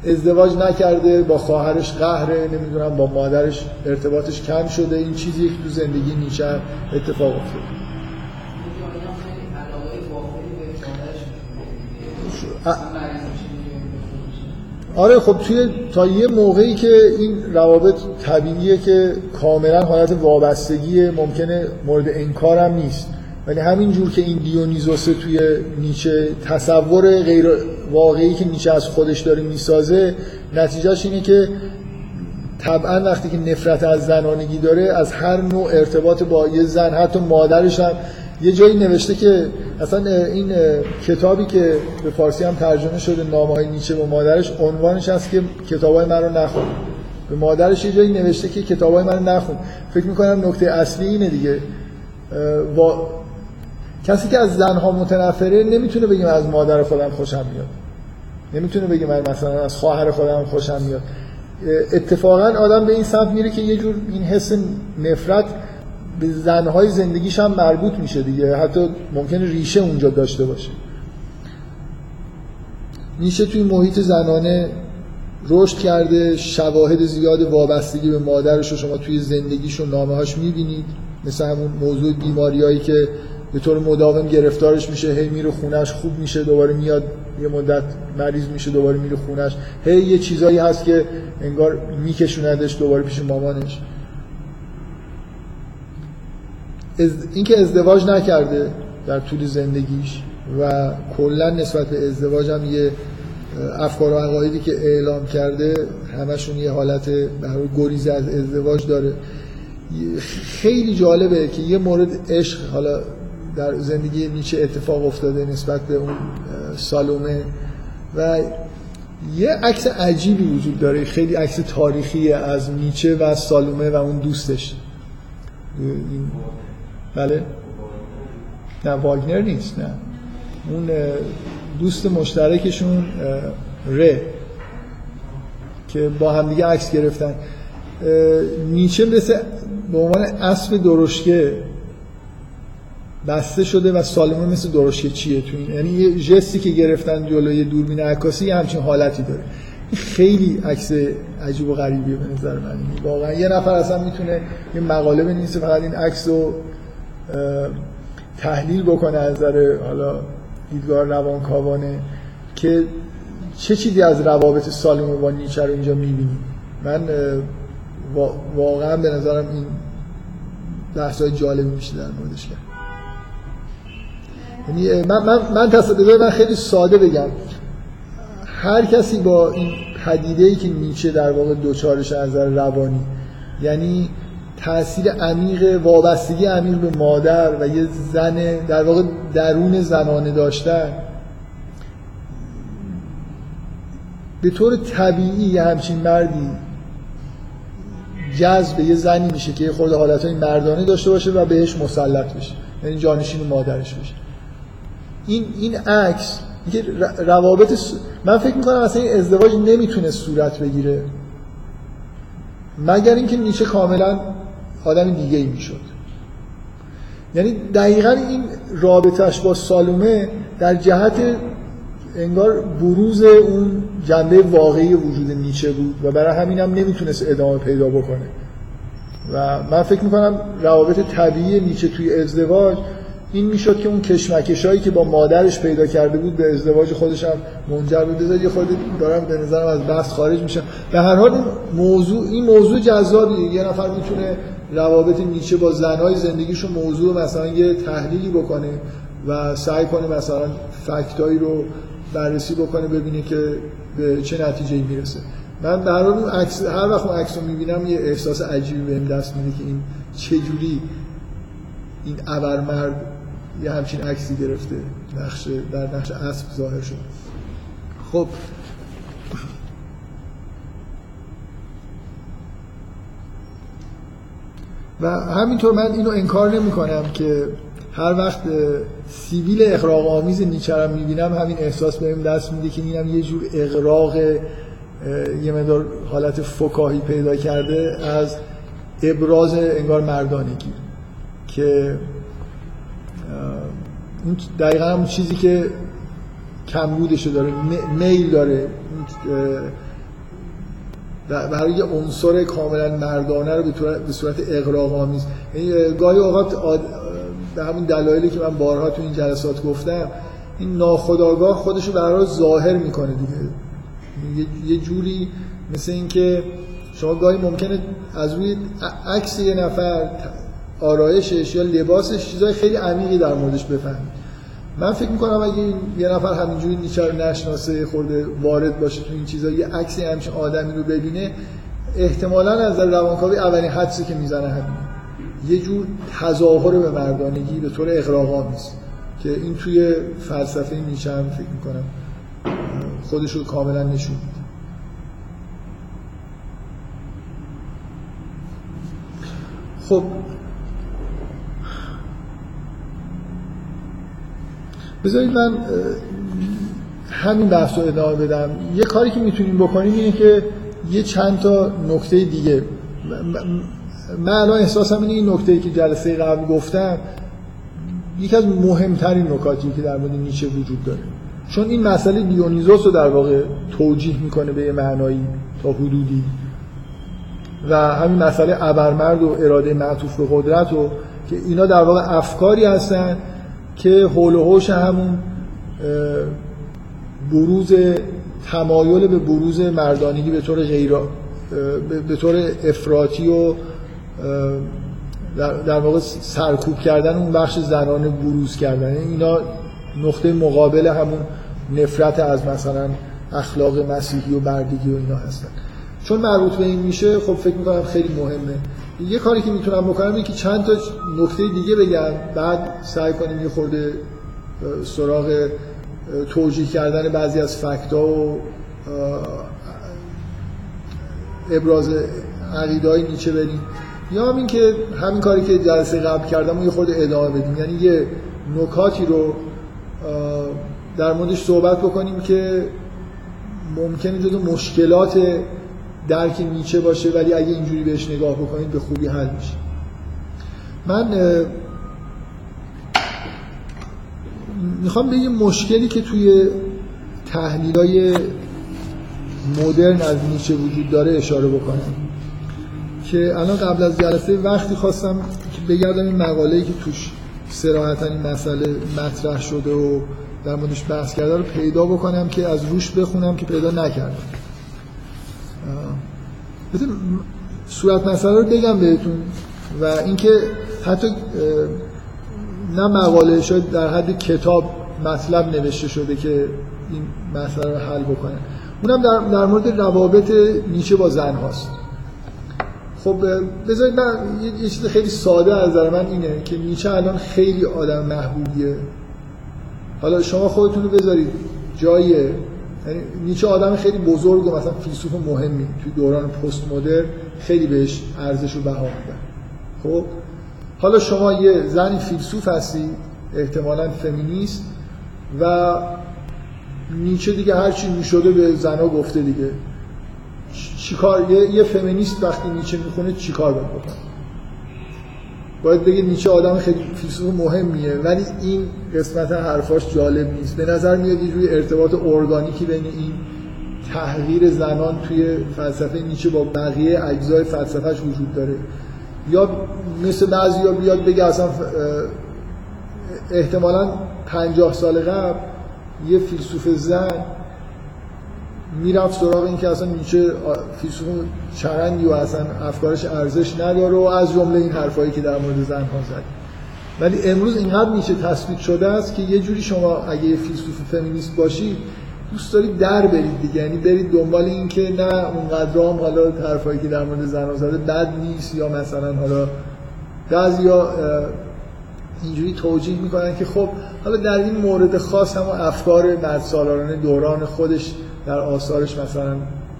ازدواج نکرده با خواهرش قهره نمی‌دونم با مادرش ارتباطش کم شده این چیزی که تو زندگی نیچه اتفاق افتاده. آره خب توی تا یه موقعی که این روابط طبیعیه که کاملا حالت وابستگی ممکنه مورد انکار هم نیست. ولی همین جور که این دیونیزوس توی نیچه تصور غیر واقعی که نیچه از خودش داره می‌سازه نتیجهش اینه که طبعا وقتی که نفرت از زنانگی داره از هر نوع ارتباط با یه زن حتی مادرش هم یه جایی نوشته که اصلا این کتابی که به فارسی هم ترجمه شده نامه های نیچه به مادرش عنوانش هست که کتابای من رو نخون. به مادرش یه جایی نوشته که کتابای من نخون. فکر می‌کنم نکته اصلی اینه دیگه. و... کسی که از زنها متنفره نمی‌تونه بگه از مادر خودم خوشم میاد. نمی‌تونه بگه مثلا از خواهر خودم خوشم میاد. اتفاقا آدم به این سمت میره که یه جور این حس نفرت به زنهای زندگیش هم مربوط میشه دیگه. حتی ممکنه ریشه اونجا داشته باشه. میشه توی محیط زنانه رشد کرده شواهد زیاد وابستگی به مادرش رو شما توی زندگیش و نامه هاش می‌بینید. مثل همون موضوع بیماریایی که به طور مداوم گرفتارش میشه. هی میره خونش خوب میشه دوباره میاد یه مدت مریض میشه دوباره میره خونش هی یه چیزایی هست که انگار میکشوندش دوباره پیش مامانش. از... اینکه ازدواج نکرده در طول زندگیش و کلا نسبت به ازدواج هم یه افکار و عقایدی که اعلام کرده همشون یه حالت برای گریز از ازدواج داره. خیلی جالبه که یه مورد عشق حالا در زندگی نیچه اتفاق افتاده نسبت به اون سالومه و یه عکس عجیبی وجود داره خیلی عکس تاریخی از نیچه و سالومه و اون دوستش. بله. نه واگنر نیست نه. اون دوست مشترکشون ره که با همدیگه عکس گرفتن. نیچه مثل به عنوان اسب درشکه بسته شده و سالمون مثل درشکه چیه تو این؟ یعنی یه جستی که گرفتن جلوی دوربین عکاسی همچین حالتی داره. خیلی عکس عجیب و غریبیه به نظر من. واقعا یه نفر اصلا می‌تونه یه مقاله بنویسه فقط این عکس تحلیل بکنه از نظر حالا دیدگاه روانکاوانه که چه چیزی از روابط سالم با نیچه رو اینجا می‌بینیم من واقعا به نظرم این بحث جالبی میشه در موردش کرد. یعنی من من من تصدیق من خیلی ساده بگم. هر کسی با این پدیده ای که نیچه در واقع دوچارش از نظر روانی یعنی تاثیر عمیق وابستگی عمیق به مادر و یه زن در واقع درون زنانه داشتن. به طور طبیعی یه همچین مردی جذب یه زنی میشه که یه خورده حالتهای مردانه داشته باشه و بهش مسلط بشه. یعنی جانشین مادرش بشه. این این عکس که روابط من فکر می‌کنم اصلا این ازدواج نمی‌تونه صورت بگیره. مگر اینکه نیچه کاملا آدم دیگه ای می‌شد. یعنی دقیقا این رابطهش با سالومه در جهت انگار بروز اون جنبه واقعی وجود نیچه بود و برای همین هم نمی‌تونست ادامه پیدا بکنه. و من فکر می‌کنم روابط طبیعی نیچه توی ازدواج این می‌شد که اون کشمکش هایی که با مادرش پیدا کرده بود به ازدواج خودش هم منجر بود یه خود دارم به نظرم از بحث خارج میشم به هر حال این موضوع این موضوع جذابی یه نفر می‌تونه روابط نیچه با زنهای زندگیشو موضوع مثلا یه تحلیلی بکنه و سعی کنه مثلا فکتایی رو بررسی بکنه ببینه که به چه نتیجه می‌رسه. من در اون عکس هر وقت اون عکس رو می‌بینم یه احساس عجیبی بهم دست میده که این چجوری این ابرمرد یه همچین عکسی گرفته نقش در نقش اسب ظاهر شد خب و همینطور من اینو انکار نمی کنم که هر وقت سیویل اقراق آمیز نیچه رو می‌بینم همین احساس بهم دست میده که اینم یه جور اقراق یه مدار حالت فکاهی پیدا کرده از ابراز انگار مردانگی که اون دقیقا همون چیزی که کمبودشو داره میل داره برای یه عنصر کاملا مردانه رو به صورت اقراق آمیز یعنی گاهی اوقات به همون دلایلی که من بارها تو این جلسات گفتم این ناخداگاه خودشو برای ظاهر می‌کنه دیگه. یه جوری مثل اینکه شما گاهی ممکنه از روی عکس یه نفر آرایشش یا لباسش چیزای خیلی عمیقی در موردش بفهمید. من فکر می‌کنم اگه یه نفر همینجوری نیچه رو نشناسه خورده وارد باشه تو این چیزا یه عکسی همچین آدمی رو ببینه احتمالا از در روانکاوی اولین حدسی که می‌زنه همین یه جور تظاهر به مردانگی به طور اقراق‌آمیز که این توی فلسفه نیچه هم فکر می‌کنم خودش رو کاملا نشون میده. خب بذارید من همین بحث رو ادامه بدم. یه کاری که می‌تونیم بکنیم اینه که یه چند تا نکته دیگه. من الان احساسم اینه این نکته ای که جلسه قبل گفتم یکی از مهمترین نکاتی که در مورد نیچه وجود داره. چون این مسئله دیونیزوس رو در واقع توجیه می‌کنه به یه معنایی تا حدودی. و همین مسئله ابرمرد و اراده معطوف به قدرت و که اینا در واقع افکاری هستن که حول و همون بروز تمایل به بروز مردانگی به طور غیر به طور افراطی و در واقع سرکوب کردن اون بخش زنان بروز کردن. یعنی اینا نقطه مقابل همون نفرت از مثلا اخلاق مسیحی و مردگی و اینا هستن. چون مربوط به این میشه خب فکر می‌کنم خیلی مهمه یه کاری که می‌تونم بکنم اینه که چند تا نکته دیگه بگم بعد سعی کنیم یه خورده سراغ توجیه کردن بعضی از فکتا و ابراز عقیده های نیچه بریم. یا هم این که همین کاری که جلسه قبل کردم و یه خود ادامه بدیم. یعنی یه نکاتی رو در موردش صحبت بکنیم که ممکنه جزو مشکلات درک نیچه باشه ولی اگه اینجوری بهش نگاه بکنید به خوبی حل میشه. من می‌خوام به یه مشکلی که توی تحلیل های مدرن از نیچه وجود داره اشاره بکنم. که الان قبل از جلسه وقتی خواستم که بگردم این مقاله‌ای که توش سراحتا این مسئله مطرح شده و در موردش بحث کرده رو پیدا بکنم که از روش بخونم که پیدا نکردم. صورت مسئله رو بگم بهتون. و اینکه حتی نه مقاله شاید در حد کتاب مطلب نوشته شده که این مسئله رو حل بکنه. اونم در, در مورد روابط نیچه با زن هاست. خب بذارید من یه چیز خیلی ساده از نظر من اینه که نیچه الان خیلی آدم محبوبیه. حالا شما خودتون رو بذارید جای نیچه آدم خیلی بزرگ و مثلا فیلسوف مهمی توی دوران پست مدرن خیلی بهش ارزش و بها میدن. خب؟ حالا شما یه زنی فیلسوف هستی احتمالا فمینیست و نیچه دیگه هرچی می‌شده به زنا گفته دیگه. چیکار؟ یه, یه فمینیست وقتی نیچه می‌خونه چیکار بکنه؟ باید بگه نیچه آدم خیلی فیلسوف مهمیه ولی این قسمت حرفاش جالب نیست. به نظر میاد یه روی ارتباط ارگانیکی بین این تحقیر زنان توی فلسفه نیچه با بقیه اجزای فلسفهش وجود داره. یا مثل بعضی یا بیاد بگه اصلا احتمالا پنجاه سال قبل یه فیلسوف زن می‌رفت سراغ این که اصلا نیچه فیلسوف چرندی و اصلا افکارش ارزش نداره و از جمله این حرفایی که در مورد زن ها زد. ولی امروز اینقدر نیچه تثبیت شده است که یه جوری شما اگه فیلسوف فمینیست باشید دوست دارید در برید دیگه. یعنی برید دنبال این که نه اونقدر هم حالا حرفایی که در مورد زن زده بد نیست یا مثلا حالا بعضیا اینجوری توجیه می‌کنن که خب حالا در این مورد خاص هم افکار مرد سالارانه دوران خودش در آثارش مثلا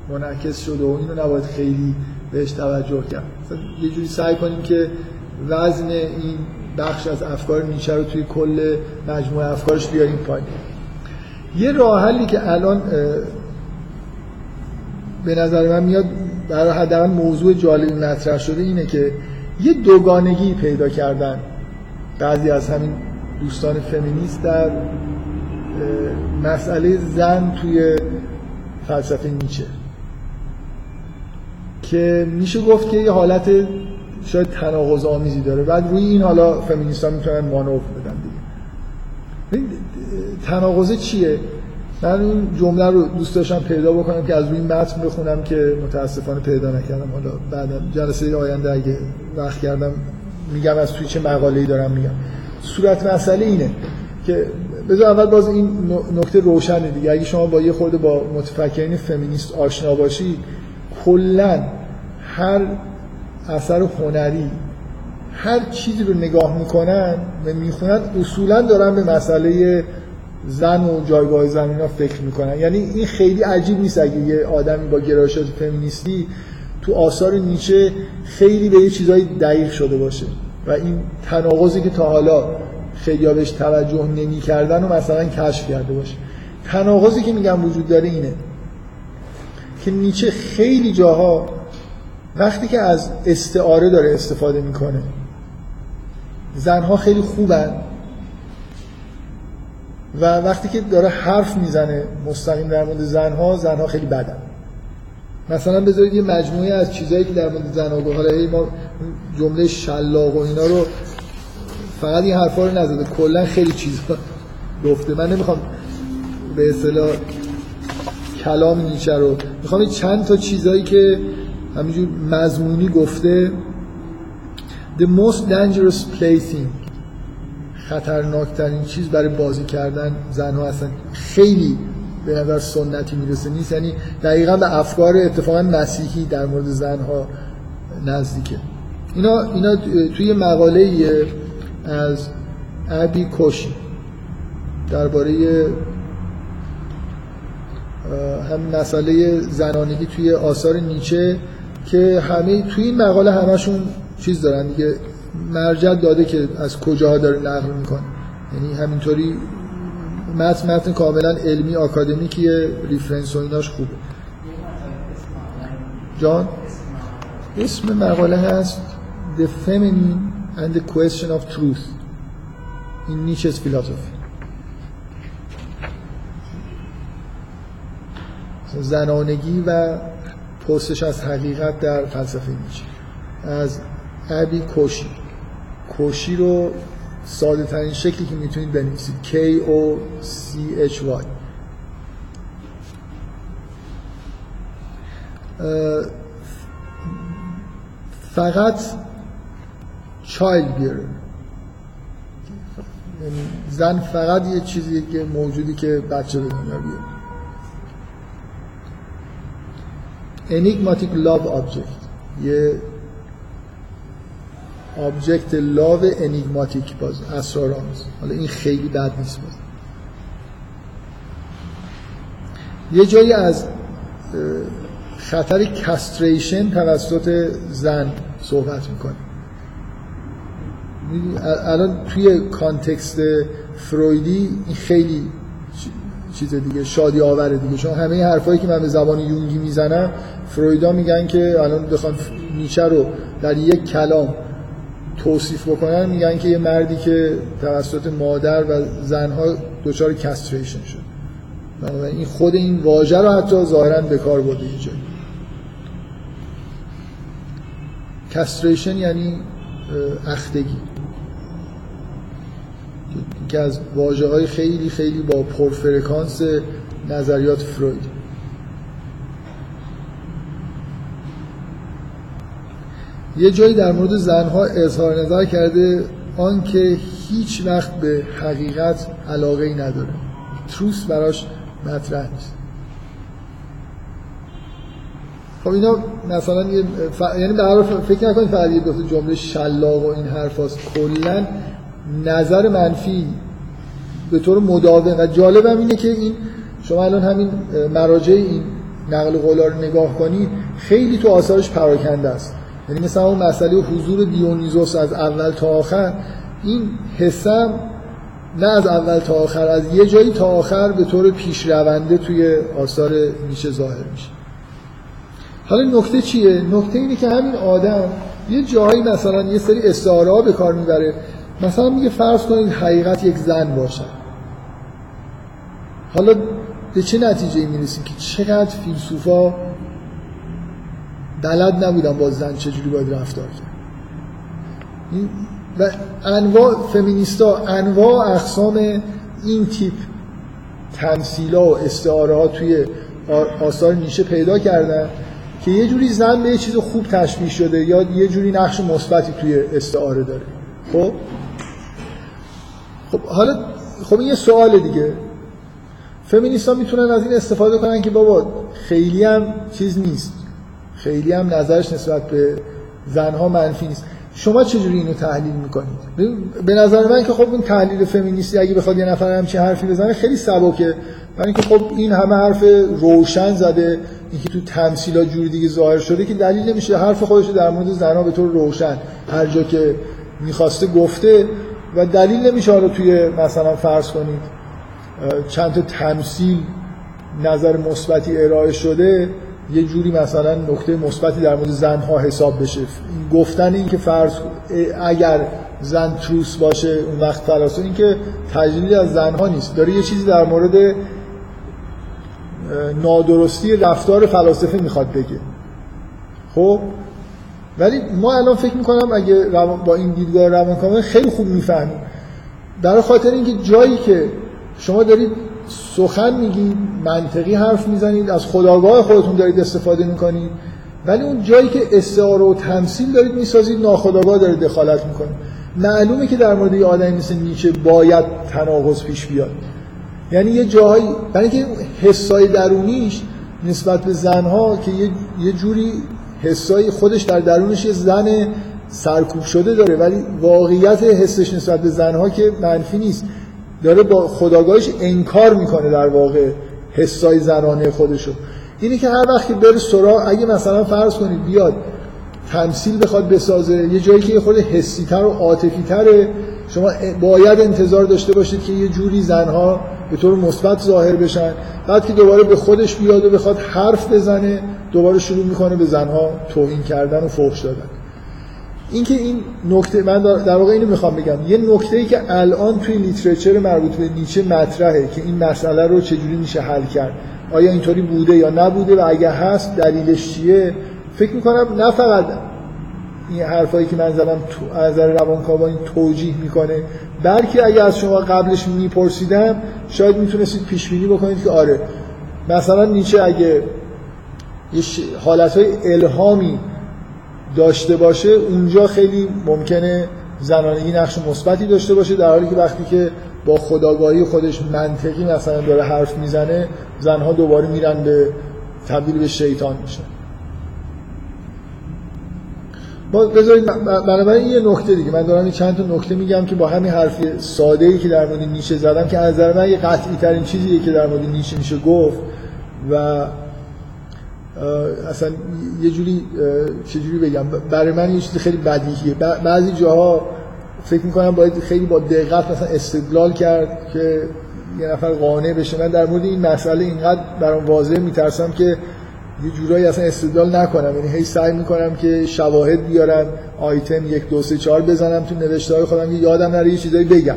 منعکس شده و اینو نباید خیلی بهش توجه کرد. یه جوری سعی کنیم که وزن این بخش از افکار نیچه رو توی کل مجموعه افکارش بیاریم پایین. یه راه حلی که الان به نظر من میاد برای حداقل موضوع جالبی مطرح شده اینه که یه دوگانگی پیدا کردن. بعضی از همین دوستان فمینیست در مسئله زن توی فلسفه نیچه. که میشه گفت که یه حالت شاید تناقض آمیزی داره. بعد روی این حالا فمینیست ها می‌تونن مانور بدن دیگه. تناقض چیه؟ من این جمله رو دوست داشتم پیدا بکنم که از روی متن بخونم که متاسفانه پیدا نکردم. حالا بعد جلسه آینده اگه وقت کردم میگم از توی چه مقاله‌ای دارم میگم. صورت مسئله اینه که بذار اول باز این نکته روشنه دیگه. اگه شما با یه خورده با متفکرین فمینیست آشنا باشید کلا هر اثر هنری هر چیزی رو نگاه می‌کنن و می‌خونن اصولا دارن به مسئله زن و جایگاه زن اینا فکر می‌کنن. یعنی این خیلی عجیب نیست اگه یه آدمی با گرایشات فمینیستی تو آثار نیچه خیلی به یه چیزایی دقیق شده باشه. و این تناقضی که تا حالا خیلی بهش توجه نمی کردن و مثلا کشف کرده باشه. تناقضی که میگم وجود داره اینه که نیچه خیلی جاها وقتی که از استعاره داره استفاده می‌کنه زنها خیلی خوبن و وقتی که داره حرف می‌زنه مستقیم در مورد زنها زنها خیلی بدن. مثلا بذارید یه مجموعه از چیزایی که در مورد زنها حالا ما جمله شلاق و اینا رو فقط این حرفا رو نزده. کلا خیلی چیزا گفته. من نمی‌خوام به اصطلاح کلام نیچه رو می‌خوام چند تا چیزایی که همینجور مضمونی گفته. The most dangerous plaything خطرناکترین چیز برای بازی کردن زنها هستن. خیلی به نظر سنتی می‌رسه. نیست. یعنی دقیقا به افکار اتفاقا مسیحی در مورد زنها نزدیکه. اینا, اینا توی مقاله از ابی کوشی درباره هم مسئله زنانگی توی آثار نیچه که همه توی این مقاله همشون چیز دارن دیگه مرجع داده که از کجاها داره نقل می‌کنه. یعنی همینطوری متن متن کاملا علمی آکادمیکیه ریفرنس و ایناش خوبه. جان؟ اسم مقاله هست The Feminine and the Question of Truth این نیچز فیلاسوفی زنانگی و پستش از حقیقت در فلسفه نیچه. از ابی کوشی. کوشی رو ساده ترین شکلی که می‌تونید بنویسید. K O C H Y. فقط بیاره یعنی زن فقط یه چیزی که موجودی که بچه به دنیا بیاره enigmatic love object. یه آبجکت لاو انیگماتیک باز اسرارآمیز. حالا این خیلی بد نیست باز. یه جایی از خطر castration توسط زن صحبت می‌کنه. الان توی context فرویدی این خیلی چیز دیگه شادی آوره دیگه. چون همه حرفایی که من به زبان یونگی می‌زنم فرویدا میگن که الان بخوان نیچه رو در یک کلام توصیف بکنن میگن که یه مردی که توسط مادر و زنها دچار castration شد. این خود این واژه رو حتی ظاهرا به کار برده اینجا. کستریشن یعنی اختگی. که از واجه های خیلی خیلی با پرفرکانس نظریات فروید. یه جایی در مورد زنها اظهار نظر کرده آنکه هیچ وقت به حقیقت علاقه ای نداره. تروس براش مطرح نیست. خب اینا مثلا یه ف... یعنی به فکر نکنید فقط یه دو جمله شلاق و این حرف هست کلا نظر منفی به طور مداوم. و جالبم اینه که این شما الان همین مراجع این نقل قولا رو نگاه کنید خیلی تو آثارش پراکنده است. یعنی مثلا اون مسئله حضور دیونیزوس از اول تا آخر این حسم نه از اول تا آخر از یه جایی تا آخر به طور پیشرونده توی آثار میشه ظاهر میشه. حالا نکته چیه؟ نکته اینه که همین آدم یه جایی مثلا یه سری استعاره به کار می‌بره. مثلا میگه فرض کنید حقیقت یک زن باشه. حالا به چه نتیجه می‌رسیم که چقدر فیلسوفا بلد نبودن با زن چجوری باید رفتار کرد و انواع فمینیستا انواع اقسام این تیپ تمثیلا و استعاره ها توی آثار نیشه پیدا کردن. که یه جوری زن به یه چیز خوب تشبیه شده یا یه جوری نقش مثبتی توی استعاره داره. خب؟ خب حالا خب این یه سوال دیگه. فمینیستا می‌تونن از این استفاده کنن که بابا خیلی هم چیز نیست. خیلی هم نظرش نسبت به زنها منفی نیست. شما چجوری اینو تحلیل می‌کنید؟ به نظر من که خب این تحلیل فمینیستی اگه بخواد یه نفر همچین حرفی بزنه خیلی سبکه. برای اینکه خب این همه حرف روشن زده اینکه تو تمثیلا جوری دیگه ظاهر شده که دلیل نمیشه. حرف خودش در مورد زنها به طور روشن هر جا که می‌خواسته گفته و دلیل نمیشه حالا توی مثلا فرض کنید چند تا تمثیل نظر مثبتی ارائه شده. یه جوری مثلا نکته مثبتی در مورد زنها حساب بشه. گفتن این که فرض اگر زن تروس باشه اون وقت فلاسفه این که تجلیل از زنها نیست. داره یه چیزی در مورد نادرستی رفتار فلاسفه می‌خواد بگه. خب؟ ولی ما الان فکر می‌کنم اگه با این دیدگاه روانکاوی خیلی خوب می‌فهمیم. در خاطر اینکه جایی که شما دارید سخن میگید منطقی حرف می‌زنید از خداگاه خودتون دارید استفاده می‌کنید ولی اون جایی که استعاره و تمثیل دارید می‌سازید ناخداگاه دارید دخالت می‌کنید. معلومه که در مورد یه آدمی مثل نیچه باید تناقض پیش بیاد. یعنی یه جاهایی برای اینکه حسای درونیش نسبت به زنها که یه, یه جوری حسای خودش در درونش یه زن سرکوب شده داره ولی واقعیت حسش نسبت به زنها که منفی نیست. داره با خداگاهش انکار می‌کنه در واقع حسای زنانه خودشو. اینی که هر وقت که بره سراغ اگه مثلا فرض کنید بیاد تمثیل بخواد بسازه یه جایی که خود حسی تر و عاطفی تره شما باید انتظار داشته باشید که یه جوری زنها به طور مثبت ظاهر بشن. بعد که دوباره به خودش بیاد و بخواد حرف بزنه دوباره شروع می‌کنه به زنها توهین کردن و فحش دادن. اینکه این نکته من در واقع اینو می‌خوام بگم. یه نکته ای که الان توی لیترچر مربوط به نیچه مطرحه که این مسئله رو چجوری میشه حل کرد. آیا اینطوری بوده یا نبوده و اگر هست دلیلش چیه؟ فکر می‌کنم نه فقط این حرفایی که من زدم تو از نظر روانکاوی توجیه می‌کنه بلکه اگر از شما قبلش میپرسیدم شاید می‌تونستید پیش بینی بکنید که آره مثلا نیچه اگه یه حالتهای الهامی داشته باشه اونجا خیلی ممکنه زنانگی نقش مثبتی داشته باشه در حالی که وقتی که با خداگاهی خودش منطقی مثلا داره حرف می‌زنه زنها دوباره میرن به تبدیل به شیطان میشن. بذارید بنابراین یه نکته دیگه. من دارم چند تا نکته میگم که با همین حرف ساده ای که در مورد نیشه زدم که از نظر من یه قطعی ترین چیزیه که در مورد نیشه میشه گفت و اصلا یه جوری چجوری بگم؟ برای من یه چیز خیلی بدیهیه بعضی جاها فکر می‌کنم باید خیلی با دقت مثلا استدلال کرد که یه نفر قانع بشه. من در مورد این مسئله اینقدر برام واضح میترسم که یه جورایی اصلا استدلال نکنم. یعنی هی سعی می‌کنم که شواهد بیارم آیتم یک دو سه چهار بزنم تو نوشته های خودم یادم نره یه چیزایی بگم.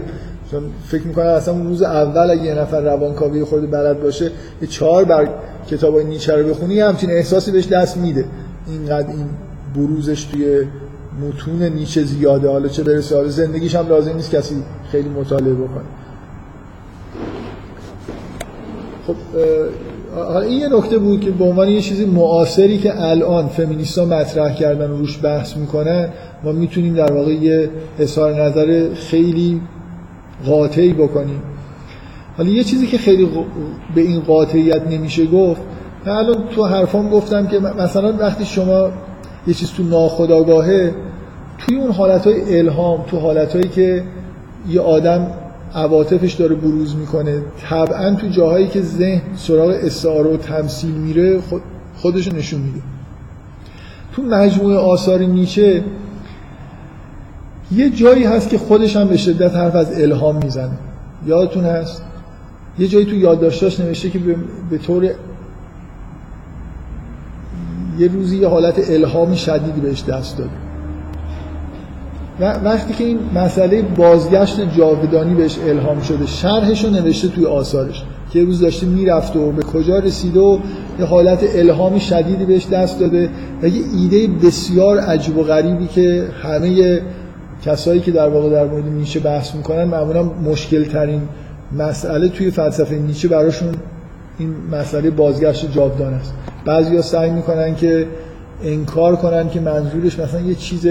چون فکر می‌کنم اصلا اون روز اول اگه یه نفر روانکاوی خود بلد باشه یه چهار بر کتاب نیچه رو بخونی همچین احساسی بهش دست میده. اینقدر این بروزش توی متون نیچه زیاده. حالا چه برسه؟ حالا زندگیش هم لازم نیست کسی خیلی مطالعه بکنه. خب حالا این یه نکته بود که به عنوان یه چیزی معاصری که الان فمینیستا مطرح کردن و روش بحث می‌کنن ما می‌تونیم در واقع یه اظهار نظر خیلی قاطعی بکنیم حالا یه چیزی که خیلی به این قاطعیت نمیشه گفت من الان تو حرفام گفتم که مثلا وقتی شما یه چیز تو ناخداگاهه توی اون حالتهای الهام تو حالتهایی که یه آدم عواطفش داره بروز می‌کنه طبعا تو جاهایی که ذهن سراغ استعاره و تمثیل میره خودش نشون میده. تو مجموعه آثار نیچه یه جایی هست که خودش هم به شدت حرف از الهام می‌زنه. یادتون هست؟ یه جایی تو یادداشتاش نوشته که به طور یه روزی یه حالت الهامی شدیدی بهش دست داد. و وقتی که این مسئله بازگشت جاودانی بهش الهام شده شرحش رو نوشته توی آثارش که یه روز داشته می‌رفت و به کجا رسیده و یه حالت الهامی شدیدی بهش دست داده و یه ایده بسیار عجیب و غریبی که همه کسایی که در واقع در مورد نیچه بحث می‌کنن معمولا مشکل ترین مسئله توی فلسفه نیچه براشون این مسئله بازگشت جاودان است. بعضیا سعی می‌کنن که انکار کنن که منظورش مثلا یه چیز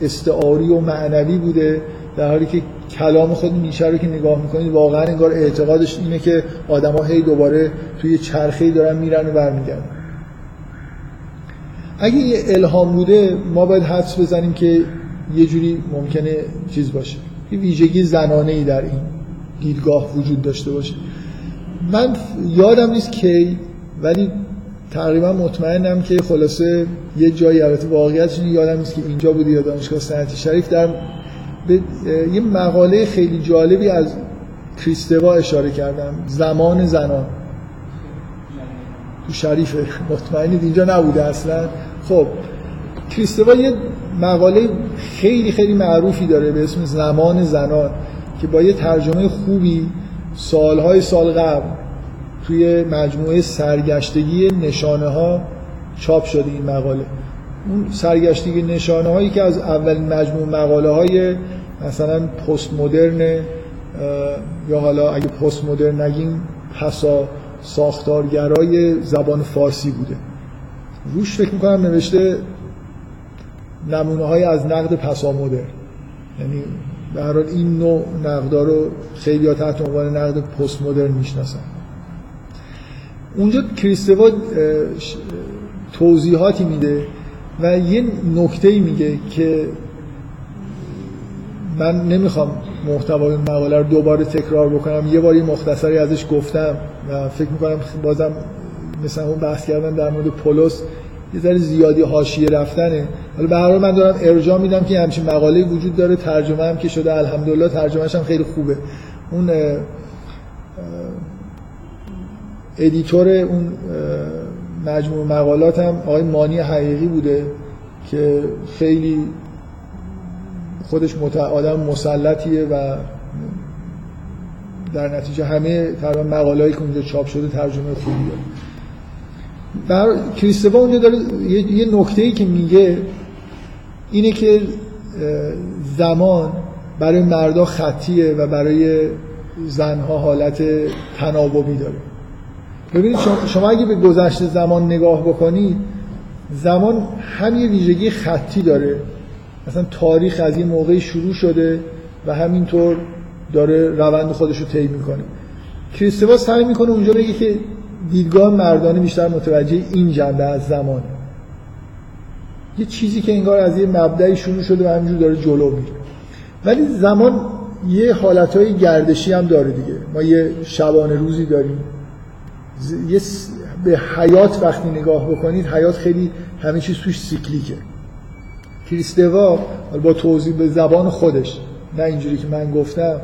استعاری و معنوی بوده در حالی که کلام خود نیچه رو که نگاه می‌کنید واقعا انگار اعتقادش اینه که آدما هی دوباره توی چرخه‌ای دارن میرن و برمیگردن. اگه یه الهام بوده ما باید حدس بزنیم که یه جوری ممکنه چیز باشه. یه ویژگی زنانه ای در این دیدگاه وجود داشته باشه. من یادم نیست کی ولی تقریبا مطمئنم که خلاصه یه جایی البته واقعیتش یادم نیست که اینجا بودی یا دانشگاه صنعتی شریف. در به یه مقاله خیلی جالبی از کریستوا اشاره کردم. زمان زنان. تو شریف مطمئنید اینجا نبوده اصلا. خب کریستوا یه مقاله خیلی خیلی معروفی داره به اسم زمان زنان که با یه ترجمه خوبی سالهای سال قبل توی مجموعه سرگشتگی نشانه ها چاپ شده این مقاله. اون سرگشتگی نشانه هایی که از اولین مجموعه مقاله های مثلا پست مدرن یا حالا اگه پست مدرن نگیم پسا ساختارگرای زبان فارسی بوده. روش فکر می‌کنم نوشته نمونه های از نقد پسا مدرن یعنی هر حال این نوع نقدا رو خیلی تحت عنوان نقد پست مدرن می‌شناسن. اونجا کریستوا توضیحاتی میده و یه نکته میگه که من نمی‌خوام محتوای مقاله رو دوباره تکرار بکنم. یه باری مختصری ازش گفتم و فکر می‌کنم بازم مثلا اون بحث کردن در مورد پولس یه ذره زیادی حاشیه رفتنه. حالا به هر من دارم ارجاع میدم که همچین مقاله وجود داره. ترجمه هم که شده الحمدلله ترجمهش هم خیلی خوبه. اون ادیتور اون مجموع مقالات هم آقای مانی حقیقی بوده که خیلی خودش آدم مسلطیه و در نتیجه همه تقریبا مقاله‌ای که اونجا چاپ شده ترجمه خوبی داره بر کریستوا اونجا داره یه, یه نکته که میگه اینه که زمان برای مردا خطیه و برای زنها حالت تناوبی داره. ببینید شما اگه به گذشته زمان نگاه بکنید زمان هم یه ویژگی خطی داره. مثلا تاریخ از این موقعی شروع شده و همینطور داره روند خودش رو طی می‌کنه. کریستوا سعی می‌کنه اونجا بگه که دیدگاه مردانه بیشتر متوجه این جنبه از زمانه. یه چیزی که انگار از یه مبدعی شروع شده و همینجور داره جلو میره. ولی زمان یه حالتهای گردشی هم داره دیگه. ما یه شبانه روزی داریم. یه به حیات وقتی نگاه بکنید حیات خیلی همه چیز توش سیکلیکه. کریستوا با توضیح به زبان خودش نه اینجوری که من گفتم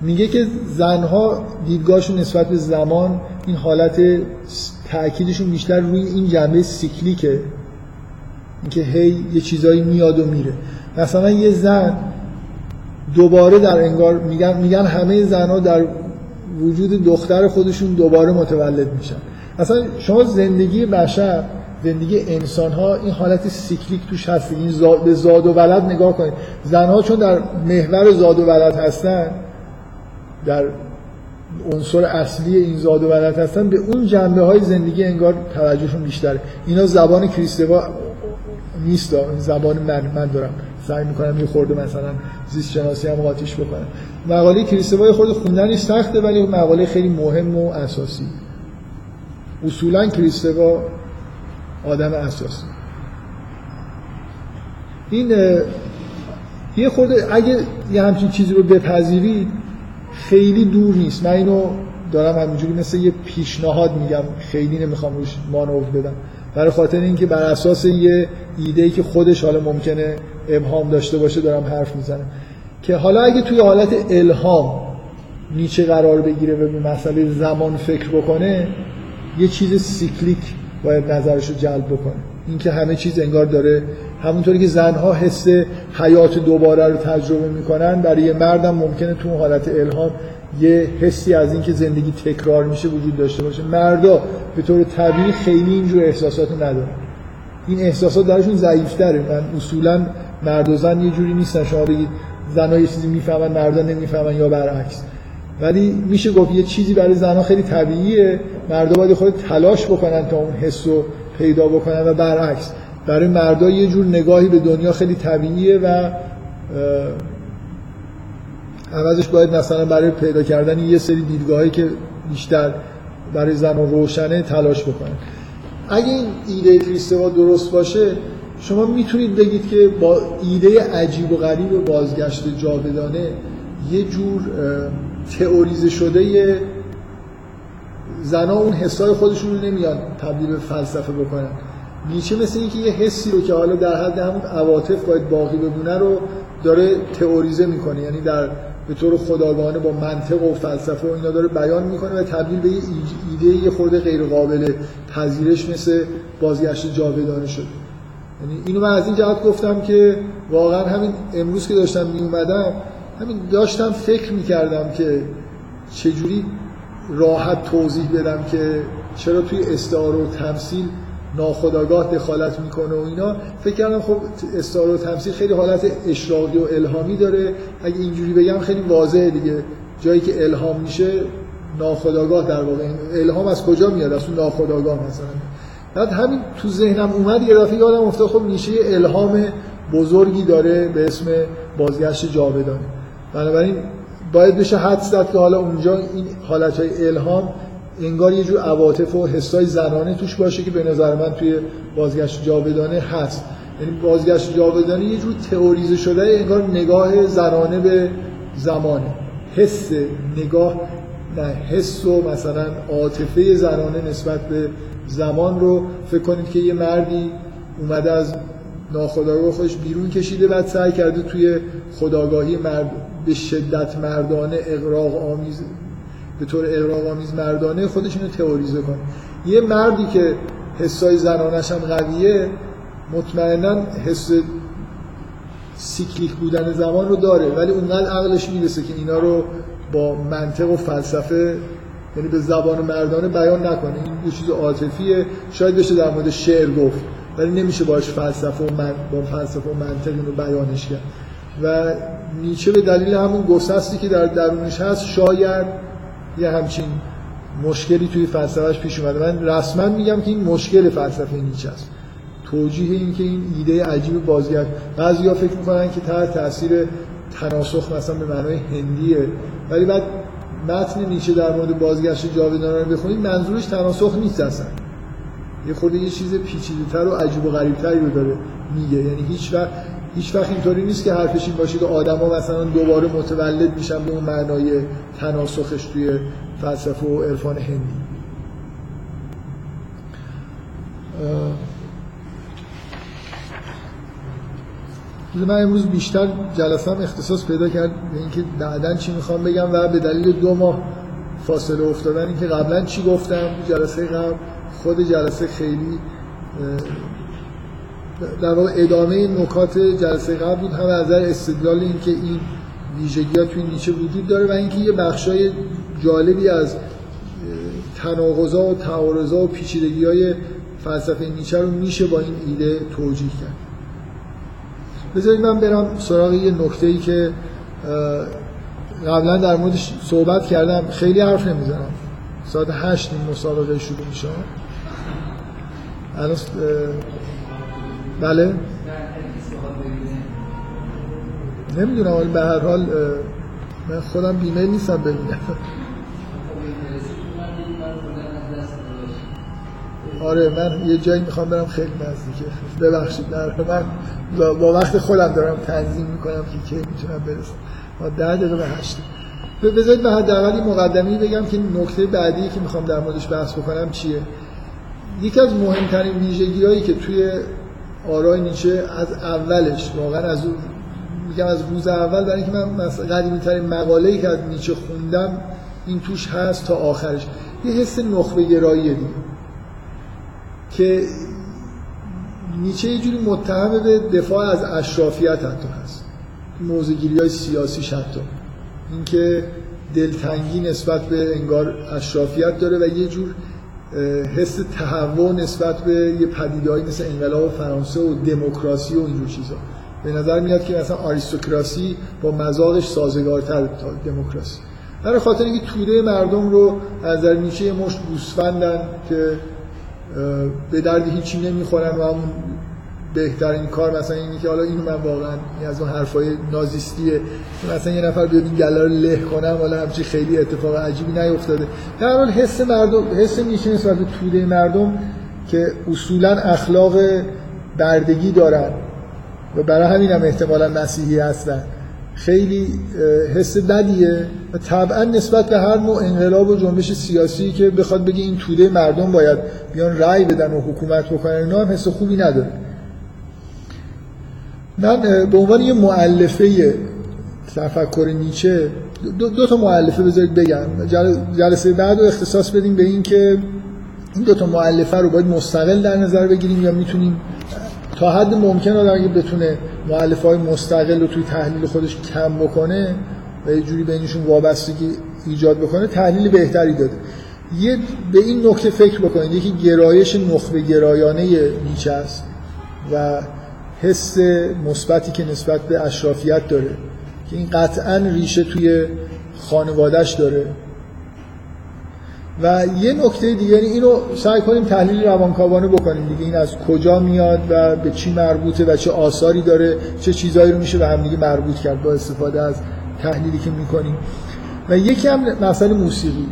میگه که زنها دیدگاهشون نسبت به زمان این حالت تاکیدشون بیشتر روی این جنبه سیکلیکه. اینکه هی یه چیزایی میاد و میره. مثلا یه زن دوباره در انگار میگن میگن همه زنها در وجود دختر خودشون دوباره متولد میشن. اصلا شما زندگی بشر زندگی انسان ها این حالت سیکلیک توش هست. این زاد به زاد و ولد نگاه کنید. زنها چون در محور زاد و ولد هستن در عنصر اصلی این زاد و ولد هستن به اون جنبه های زندگی انگار توجهشون بیشتره. اینا زبان کریستوا نیست زبان من من دارم. سعی می‌کنم یه خورده مثلا زیست شناسی هم قاطیش بکنم. مقاله کریستوا خود خوندنش سخته ولی مقاله خیلی مهم و اساسی. اصولا کریستوا آدم اساسی. این یه خورده اگه یه همچین چیزی رو بپذیرید خیلی دور نیست. من اینو دارم همینجوری مثل یه پیشنهاد میگم. خیلی نمی‌خوام روش مانور بدم. برای خاطر اینکه بر اساس یه ایده ای که خودش حالا ممکنه ابهام داشته باشه دارم حرف می‌زنم. که حالا اگه توی حالت الهام نیچه قرار بگیره و به مسئله زمان فکر بکنه یه چیز سیکلیک باید نظرش رو جلب بکنه. اینکه همه چیز انگار داره همونطوری که زنها حس حیات دوباره رو تجربه می‌کنن برای یه مردم ممکنه تو حالت الهام یه حسی از اینکه زندگی تکرار میشه وجود داشته باشه. مردا به طور طبیعی خیلی اینجور احساسات ندارن. این احساسات درشون ضعیفتره. من اصولا مرد و زن یه جوری نیستن. شما بگید زنها یه چیزی می‌فهمن مردا نمی‌فهمن یا برعکس. ولی میشه گفت یه چیزی برای زنها خیلی طبیعیه. مردا باید خود تلاش بکنن تا اون حس رو پیدا بکنن و برعکس. برای مردا یه جور نگاهی به دنیا خیلی طبیعیه و عوضش باید مثلا برای پیدا کردن یه سری دیدگاهی که بیشتر برای زن روشنه تلاش بکنن اگه این ایده کریستوا درست باشه شما می‌تونید بگید که با ایده عجیب و غریب بازگشت جاودانه یه جور تئوریزه شده زنا اون حسای خودشون رو نمیاد تبدیل به فلسفه بکنن. نیچه مثل اینکه یه حسی رو که حالا در حد همون عواطف باید باقی بمونه رو داره تئوریزه می‌کنه. یعنی در به طور خداگاهانه با منطق و فلسفه و اینا داره بیان می‌کنه و تبدیل به یه ایده یه خورده غیر قابل پذیرش مثل بازگشت جاودانه شده. یعنی اینو من از این جهت گفتم که واقعا همین امروز که داشتم می اومدم همین داشتم فکر می‌کردم که چجوری راحت توضیح بدم که چرا توی استعاره و تمثیل ناخداگاه دخالت می‌کنه و اینا. فکر کردم خب استعاره و تمثیل خیلی حالت اشراقی و الهامی داره. اگه اینجوری بگم خیلی واضحه دیگه. جایی که الهام میشه ناخداگاه در واقع. الهام از کجا میاد؟ از اون ناخداگاه مثلا. بعد همین تو ذهنم اومد یه دفعه یادم افتاد خب نیشه الهام بزرگی داره به اسم بازگشت جاودانه بنابراین باید بشه حد زد که حالا اونجا این حالت های الهام انگار یه جور عواطف و حسای زنانه توش باشه که به نظر من توی بازگشت جاودانه هست. یعنی بازگشت جاودانه یه جور تئوریزه شده انگار نگاه زنانه به زمانه. حس نگاه نه حس و مثلا عاطفه زنانه نسبت به زمان رو فکر کنید که یه مردی اومده از ناخداگاه خودش بیرون کشیده بعد سعی کرده توی خداگاهی مرد به شدت مردانه اقراق آمیز به طور اقراق آمیز مردانه خودش اینو تئوریزه کنه یه مردی که حسای زنانش هم قویه مطمئنا حس سیکلیک بودن زمان رو داره ولی اونقدر عقلش می‌رسه که اینا رو با منطق و فلسفه یعنی به زبان مردانه بیان نکنه. این یه چیز عاطفیه. شاید بشه در مورد شعر گفت ولی نمیشه باش فلسفه و من با فلسفه و منطق اینو بیانش کرد. و نیچه به دلیل همون گسستی که در درونش هست شاید یه همچین مشکلی توی فلسفهش پیش اومده. من رسما میگم که این مشکل فلسفه نیچه است. توجیه این که این ایده عجیب بازگشت بعضیا فکر می‌کنن که تحت تاثیر تناسخ مثلا به معنای هندیه. ولی بعد متن نیچه در مورد بازگشت جاودانه رو بخونید منظورش تناسخ نیست اصلا. یه خورده یه چیز پیچیده‌تر و عجیب و غریبتری رو داره میگه. یعنی هیچ وقت هیچ وقت اینطوری نیست که حرفش این باشه که آدما مثلا دوباره متولد میشن به اون معنای تناسخش توی فلسفه و عرفان هندی. من امروز بیشتر جلسم اختصاص پیدا کرد به اینکه بعدا چی می‌خوام بگم و به دلیل دو ماه فاصله افتادن اینکه قبلا چی گفتم؟ جلسه قبل. خود جلسه خیلی در واقع ادامه نکات جلسه قبل بود هم از نظر استدلال اینکه این ویژگی ها توی نیچه وجود داره و اینکه یه بخشای جالبی از تناقضا و تعارضا و پیچیدگی های فلسفه نیچه رو میشه با این ایده توجیه کرد. بذارید من برم سراغ یه نکته ای که قبلا در موردش صحبت کردم. خیلی حرف نمی‌زنم. ساعت هشت این مسابقه شروع میشه. الان بله. نمی‌دونم ولی به هر حال من خودم بیمه نیستم ببینم. آره من یه جایی می‌خوام برم خیلی نزدیکه. ببخشید در من با وقت خودم دارم تنظیم می‌کنم که کی می‌تونم برسم. ما ده دقیقه به هشت. بذارید به حداقل مقدمی بگم که نکته بعدی که می‌خوام در موردش بحث بکنم چیه. یکی از مهمترین ویژگی هایی که توی آرای نیچه از اولش واقعا از اون میگم از روز اول برای اینکه من قدیمی ترین مقاله ای که از نیچه خوندم این توش هست تا آخرش. یه حس نخبه گراییه دیگه. که نیچه یه جوری متهم به دفاع از اشرافیت حتی هست. موزگیری های سیاسیش حتی. اینکه دلتنگی نسبت به انگار اشرافیت داره و یه جور حس تهوع نسبت به یه پدیدهایی مثل انقلاب فرانسه و دموکراسی و اینجور چیزا. به نظر میاد که مثلا آریستوکراسی با مزاقش سازگارتر تا دموکراسی. برای خاطر اینکه توده مردم رو از نظر نیچه مشت گوسفندن که به درد هیچی نمی‌خورن و همون بهترین کار مثلا اینه که حالا اینو من واقعا از اون حرفای نازیستیه. مثلا یه نفر بیاد این گله رو له کنم حالا همچی خیلی اتفاق عجیبی نیفتاده. در حال حس مردم حس نیچه نسبت به توده مردم که اصولا اخلاق بردگی دارن و برای همین هم احتمالا مسیحی هستن. خیلی حس بدیه و طبعا نسبت به هر نوع انقلاب و جنبش سیاسی که بخواد بگه این توده مردم باید بیان رأی بدن و حکومت بکنن اینا هم حس خوبی نداره. من به عنوان یه معلفه تفکر نیچه دو, دو تا معلفه بذارید بگم. جلسه بعد رو اختصاص بدیم به این که این دو تا معلفه رو باید مستقل در نظر بگیریم یا می‌تونیم تا حد ممکن آدم اگه بتونه معلف های مستقل رو توی تحلیل خودش کم بکنه و یه جوری بینشون وابستگی ایجاد بکنه تحلیل بهتری داده. یه به این نکته فکر بکنید. یکی گرایش نخبه گرایانه نیچه است و حس مثبتی که نسبت به اشرافیت داره که این قطعا ریشه توی خانوادهش داره. و یه نکته دیگه یعنی اینو سعی کنیم تحلیل روانکاوانه بکنیم دیگه این از کجا میاد و به چی مربوطه و چه آثاری داره چه چیزایی رو میشه به هم دیگه مربوط کرد با استفاده از تحلیلی که می‌کنیم. و یکی هم مسئله موسیقی.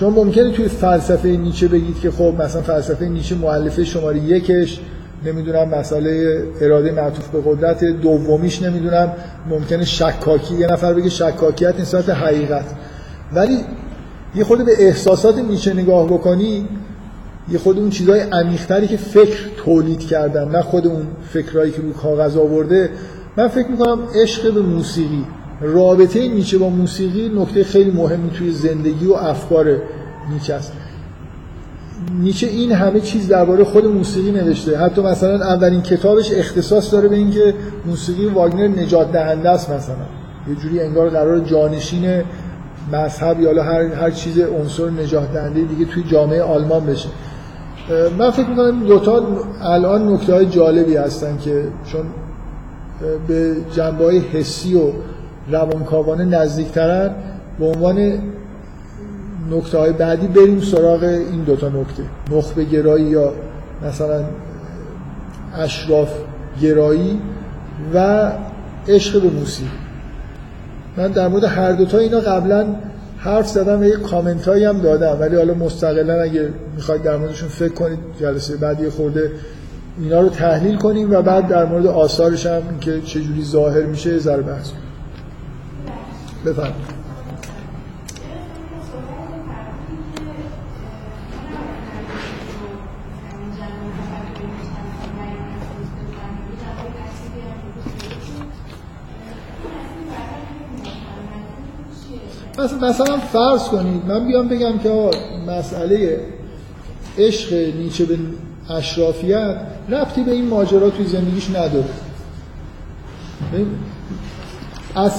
شما ممکنه توی فلسفه نیچه بگید که خب مثلا فلسفه نیچه مؤلفه شماره یکش نمی‌دونم مسئله اراده معطوف به قدرت دومیش نمی‌دونم. ممکنه شکاکی یه نفر بگه شکاکیت نسبت حقیقت. ولی یه خود به احساسات نیچه نگاه بکنی یه خود اون چیزهای عمیق‌تری که فکر تولید کردن نه خود اون فکرهایی که رو کاغذ آورده. من فکر می‌کنم عشق به موسیقی. رابطه نیچه با موسیقی نکته خیلی مهمی توی زندگی و افکار نیچه است. نیچه این همه چیز درباره خود موسیقی نوشته. حتی مثلا اولین کتابش اختصاص داره به اینکه موسیقی واگنر نجات دهنده است مثلا. یه جوری انگار قرار جانشین مذهب یا هر هر چیز عنصر نجات دهنده دیگه توی جامعه آلمان بشه. من فکر می‌کنم دوتا الان نکته های جالبی هستن که چون به جنبه های حسی و روانکاوانه نزدیکترن به عنوان نکته های بعدی بریم سراغ این دوتا نکته. نخبه گرایی یا مثلا اشراف گرایی و عشق به موسیقی. من در مورد هر دوتا اینا قبلا حرف زدم و یه کامنت هم دادم ولی حالا مستقلا اگه می‌خواید در موردشون فکر کنید جلسه بعد یه خورده اینا رو تحلیل کنیم و بعد در مورد آثارش هم که چجوری ظاهر میشه ذره بحث بفرمایید. مثلا فرض کنید من بیام بگم که مسئله عشق نیچه به اشرافیت ربطی به این ماجرا توی زندگیش نداره. از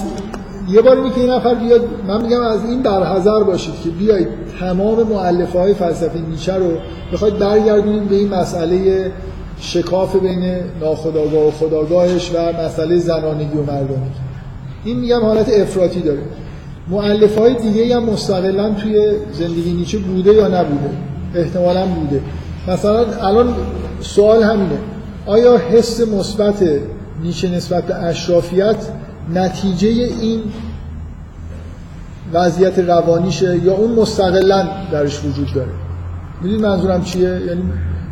یه بار اینی که این نفر بیاد من میگم از این برحضر باشید که بیایید تمام معلفه های فلسفه نیچه رو بخواید برگردونید به این مسئله شکاف بین ناخداگاه و خداگاهش و مسئله زنانگی و مردانگی. این میگم حالت افراطی داره. معلف های دیگه هم مستقلا توی زندگی نیچه بوده یا نبوده. احتمالا بوده. مثلا الان سوال همینه. آیا حس مثبت نیچه نسبت به اشرافیت نتیجه این وضعیت روانیشه یا اون مستقلا درش وجود داره؟ می‌دونی منظورم چیه؟ یعنی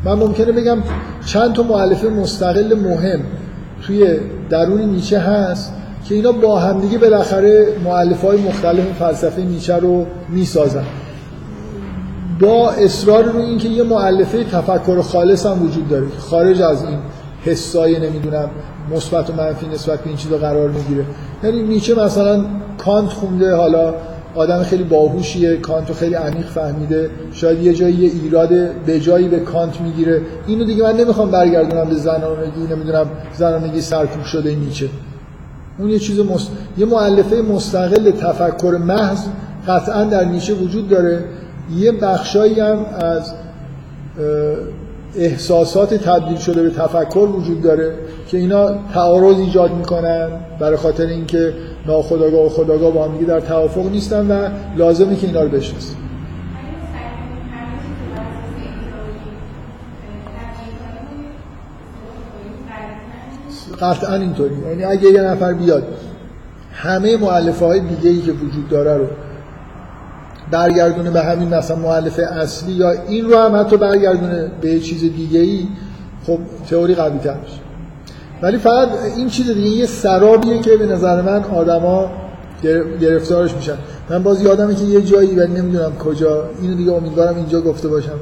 من ممکنه بگم چند تا معلفه مستقل مهم توی درون نیچه هست که اینا با همدیگه بالاخره معلف های مختلف فلسفه نیچه رو می‌سازن. با اصرار رو اینکه یه معلفه تفکر خالص هم وجود داره که خارج از این حسای نمی‌دونم مثبت و منفی نسبت به این چیزا قرار می‌گیره. یعنی نیچه مثلا کانت خونده حالا آدم خیلی باهوشیه کانتو خیلی عمیق فهمیده شاید یه جایی یه ایراد به جایی به کانت می‌گیره. اینو دیگه من نمی‌خوام برگردونم به زنانگی نمی‌دونم زنانگی سرکوب شده نیچه. اون یه چیز مست... یه مؤلفه مستقل تفکر محض قطعا در نیچه وجود داره. یه بخشایی هم از احساسات تبدیل شده به تفکر وجود داره که اینا تعارض ایجاد می‌کنن برای خاطر اینکه ناخداگاه و خداگاه با هم در توافق نیستن و لازمه که اینا رو بشناسیم قطعا اینطوری. یعنی اگه یه نفر بیاد همه معلفه های دیگه ای که وجود داره رو برگردونه به همین مثلا معلفه اصلی یا این رو هم حتی برگردونه به چیز دیگه ای خب تئوری قوی تر میشه. ولی فقط این چیز دیگه یه سرابیه که به نظر من آدما گرفتارش میشن. من باز یادمه که یه جایی ولی نمی‌دونم کجا اینو دیگه امیدوارم اینجا گفته باشم.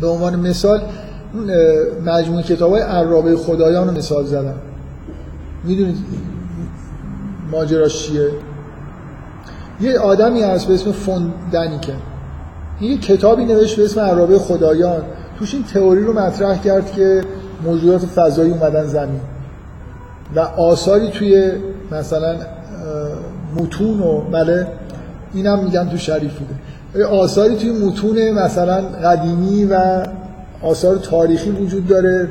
به عنوان مثال مجموع کتاب های عرابه خدایان رو مثال زدم. می‌دونید ماجراش چیه؟ یه آدمی هست به اسم فون دنیکن یه کتابی نوشت به اسم عرابه خدایان. توش این تئوری رو مطرح کرد که موجودات فضایی اومدن زمین. و آثاری توی مثلا متون و بله اینم میگن تو شریف بوده. آثاری توی متون مثلا قدیمی و آثار تاریخی وجود داره.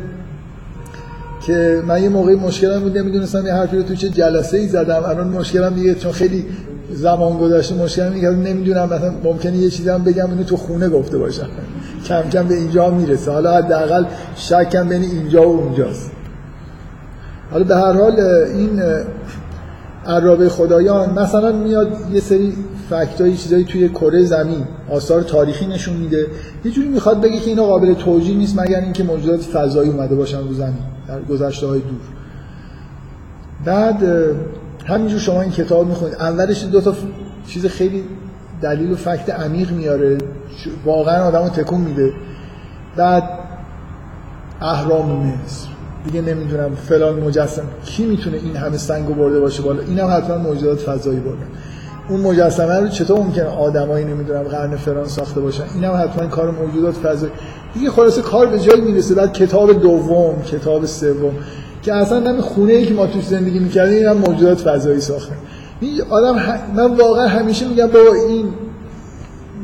که من یه موقعی مشکلم بود نمی‌دونستم یه حرفی رو تو چه جلسه ای زدم. الان مشکلم دیگه چون خیلی زمان گذشته مشکلم اینه نمی‌دونم مثلا ممکنه یه چیزی هم بگم اینو تو خونه گفته باشم. کم کم به اینجا می‌رسه. حالا حداقل شکم بین اینجا و اونجاست. حالا به هر حال این عرابه خدایان مثلا میاد یه سری فکتایی چیزایی توی کره زمین آثار تاریخی نشون میده. یه جوری می‌خواد بگه که اینا قابل توجیه نیست مگر اینکه موجودات فضایی اومده باشن رو زمین در گذشته های دور. بعد همینجور شما این کتاب می‌خونید. اولش دو تا چیز خیلی دلیل و فکت عمیق میاره. واقعا آدمو تکون میده. بعد اهرام مصر. دیگه نمی‌دونم فلان مجسم. کی می‌تونه این همه سنگو برده باشه بالا؟ اینم حتما موجودات فضایی برده. اون مجسمه رو چطور ممکنه آدمایی نمی‌دونم قرن فرانس ساخته باشن؟ اینم حتما کار موجودات فضایی. دیگه خلاصه کار به جایی می‌رسه. بعد کتاب دوم کتاب سوم که اصلا نمی خونه ای که ما توش زندگی می‌کردیم اینم موجودات فضایی ساخته. آدم من واقعا همیشه میگم بابا این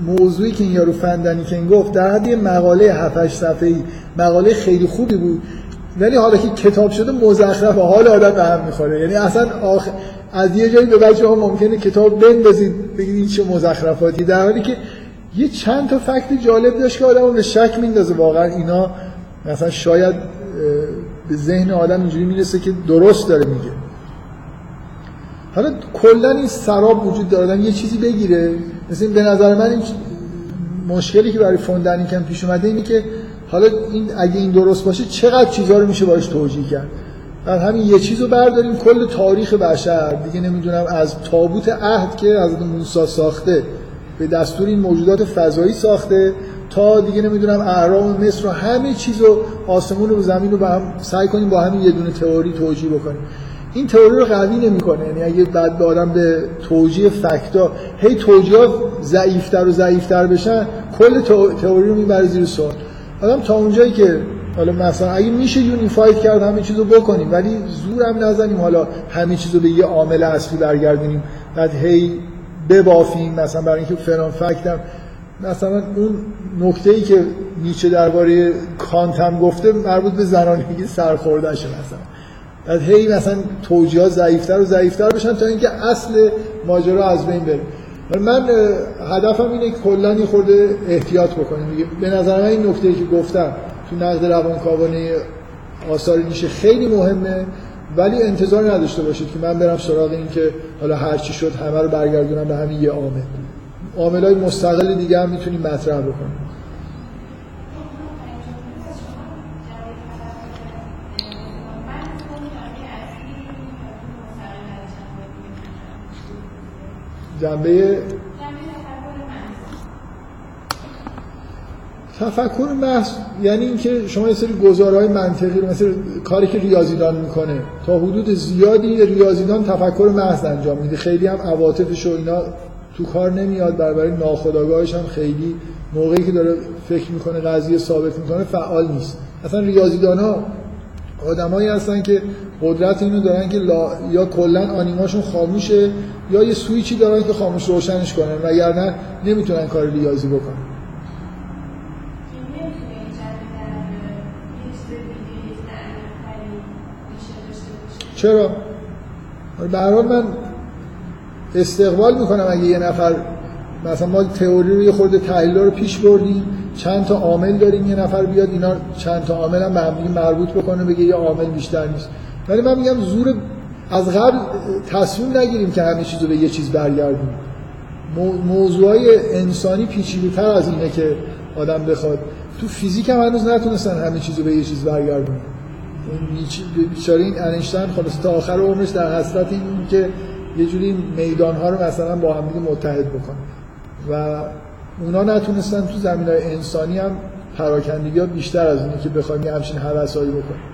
موضوعی که این یارو فندنی که این گفت در حد یه مقاله 7 صفحه‌ای مقاله خیلی خوبی بود. ولی حالا که کتاب شده مزخرف حال آدم به هم می‌خوره. یعنی اصلا آخ... از یه جایی به بچه ها ممکنه کتاب بندازید بگید این چه مزخرفاتی. در حالی که یه چند تا فکت جالب داشت که آدم به شک میندازه. واقعا اینا مثلا شاید به ذهن آدم اینجوری می‌رسه که درست داره میگه. حالا کلا این سراب وجود داره. یه چیزی بگیره. مثل به نظر من این مشکلی که برای فوندنیکن پیش اومده اینه که حالا این اگه این درست باشه چقدر چیزها رو میشه باش توجیه کرد؟ و همین یه چیز برداریم کل تاریخ بشر. دیگه نمی‌دونم از تابوت عهد که از موسی ساخته به دستور این موجودات فضایی ساخته تا دیگه نمی‌دونم اعرام مصر و همه چیز رو آسمون و زمین رو با هم سعی کنیم با همین یه دونه تئوری توجیه بکنیم. این تئوری رو قوی نمی‌کنه. یعنی اگه بعد به آدم به توجیه فکتا هی توجیهات ضعیفتر و ضعیفتر بشن کل تئوری رو می‌بره زیر سوال. آدم تا اونجایی که حالا مثلا اگه میشه یونیفاید کرد همه چیزو بکنیم ولی زور هم نزنیم حالا همه چیزو به یه عامل اصلی برگردونیم بعد هی ببافیم مثلا برای اینکه فلان فکتم مثلا اون نکته ای که نیچه درباره کانت هم گفته مربوط به زنانگی سرخوردهشه مثلا. بعد هی مثلا توجیهات ضعیفتر و ضعیفتر بشن تا اینکه اصل ماجرا از بین بره. من هدفم اینه که کلا یه خورده احتیاط بکنیم دیگه به نظر من این نکته که گفتم تو نقد روانکاوانه آثار نیشه خیلی مهمه ولی انتظار نداشته باشید که من برم سراغ این که حالا هر چی شد همه رو برگردونم به همین یه عامل. عاملای مستقل دیگه هم می‌تونیم مطرح بکنیم. جنبه تفکر محض یعنی اینکه شما یه سری گزارهای منطقی مثل کاری که ریاضیدان می‌کنه تا حدود زیادی ریاضیدان تفکر محض انجام میده. خیلی هم عواطفش و اینا تو کار نمیاد برای ناخودآگاهش هم خیلی موقعی که داره فکر می‌کنه قضیه ثابت می‌کنه فعال نیست. اصلا ریاضیدان ها آدمایی هستن که قدرت اینو دارن که یا کلا آنیماشون خاموشه یا یه سویچی دارن که خاموش روشنش کنن وگرنه نمی‌تونن کار ریاضی بکنن چرا؟ به هر من استقبال می‌کنم اگه یه نفر مثلا ما تئوری رو یه خورده تحلیل رو پیش بردیم چند تا عامل داریم یه نفر بیاد اینا چند تا عامل هم به مربوط بکنه بگه یه عامل بیشتر نیست. ولی من میگم زور از قبل تصمیم نگیریم که همه چیز رو به یه چیز برگردونیم. موضوعای انسانی پیچیده تر از اینه که آدم بخواد. تو فیزیک هم هنوز نتونستن همه چیز رو به یه چیز برگردونن. بیچاره این انشتن خلاص تا آخر عمرش در حسرت این که یه جوری میدان ها رو مثلا با هم متحد بکنه و اونا نتونستن تو زمین های انسانی هم پراکندگی ها بیشتر از اینه که بخوایم یه همچین حوثایی بکنیم.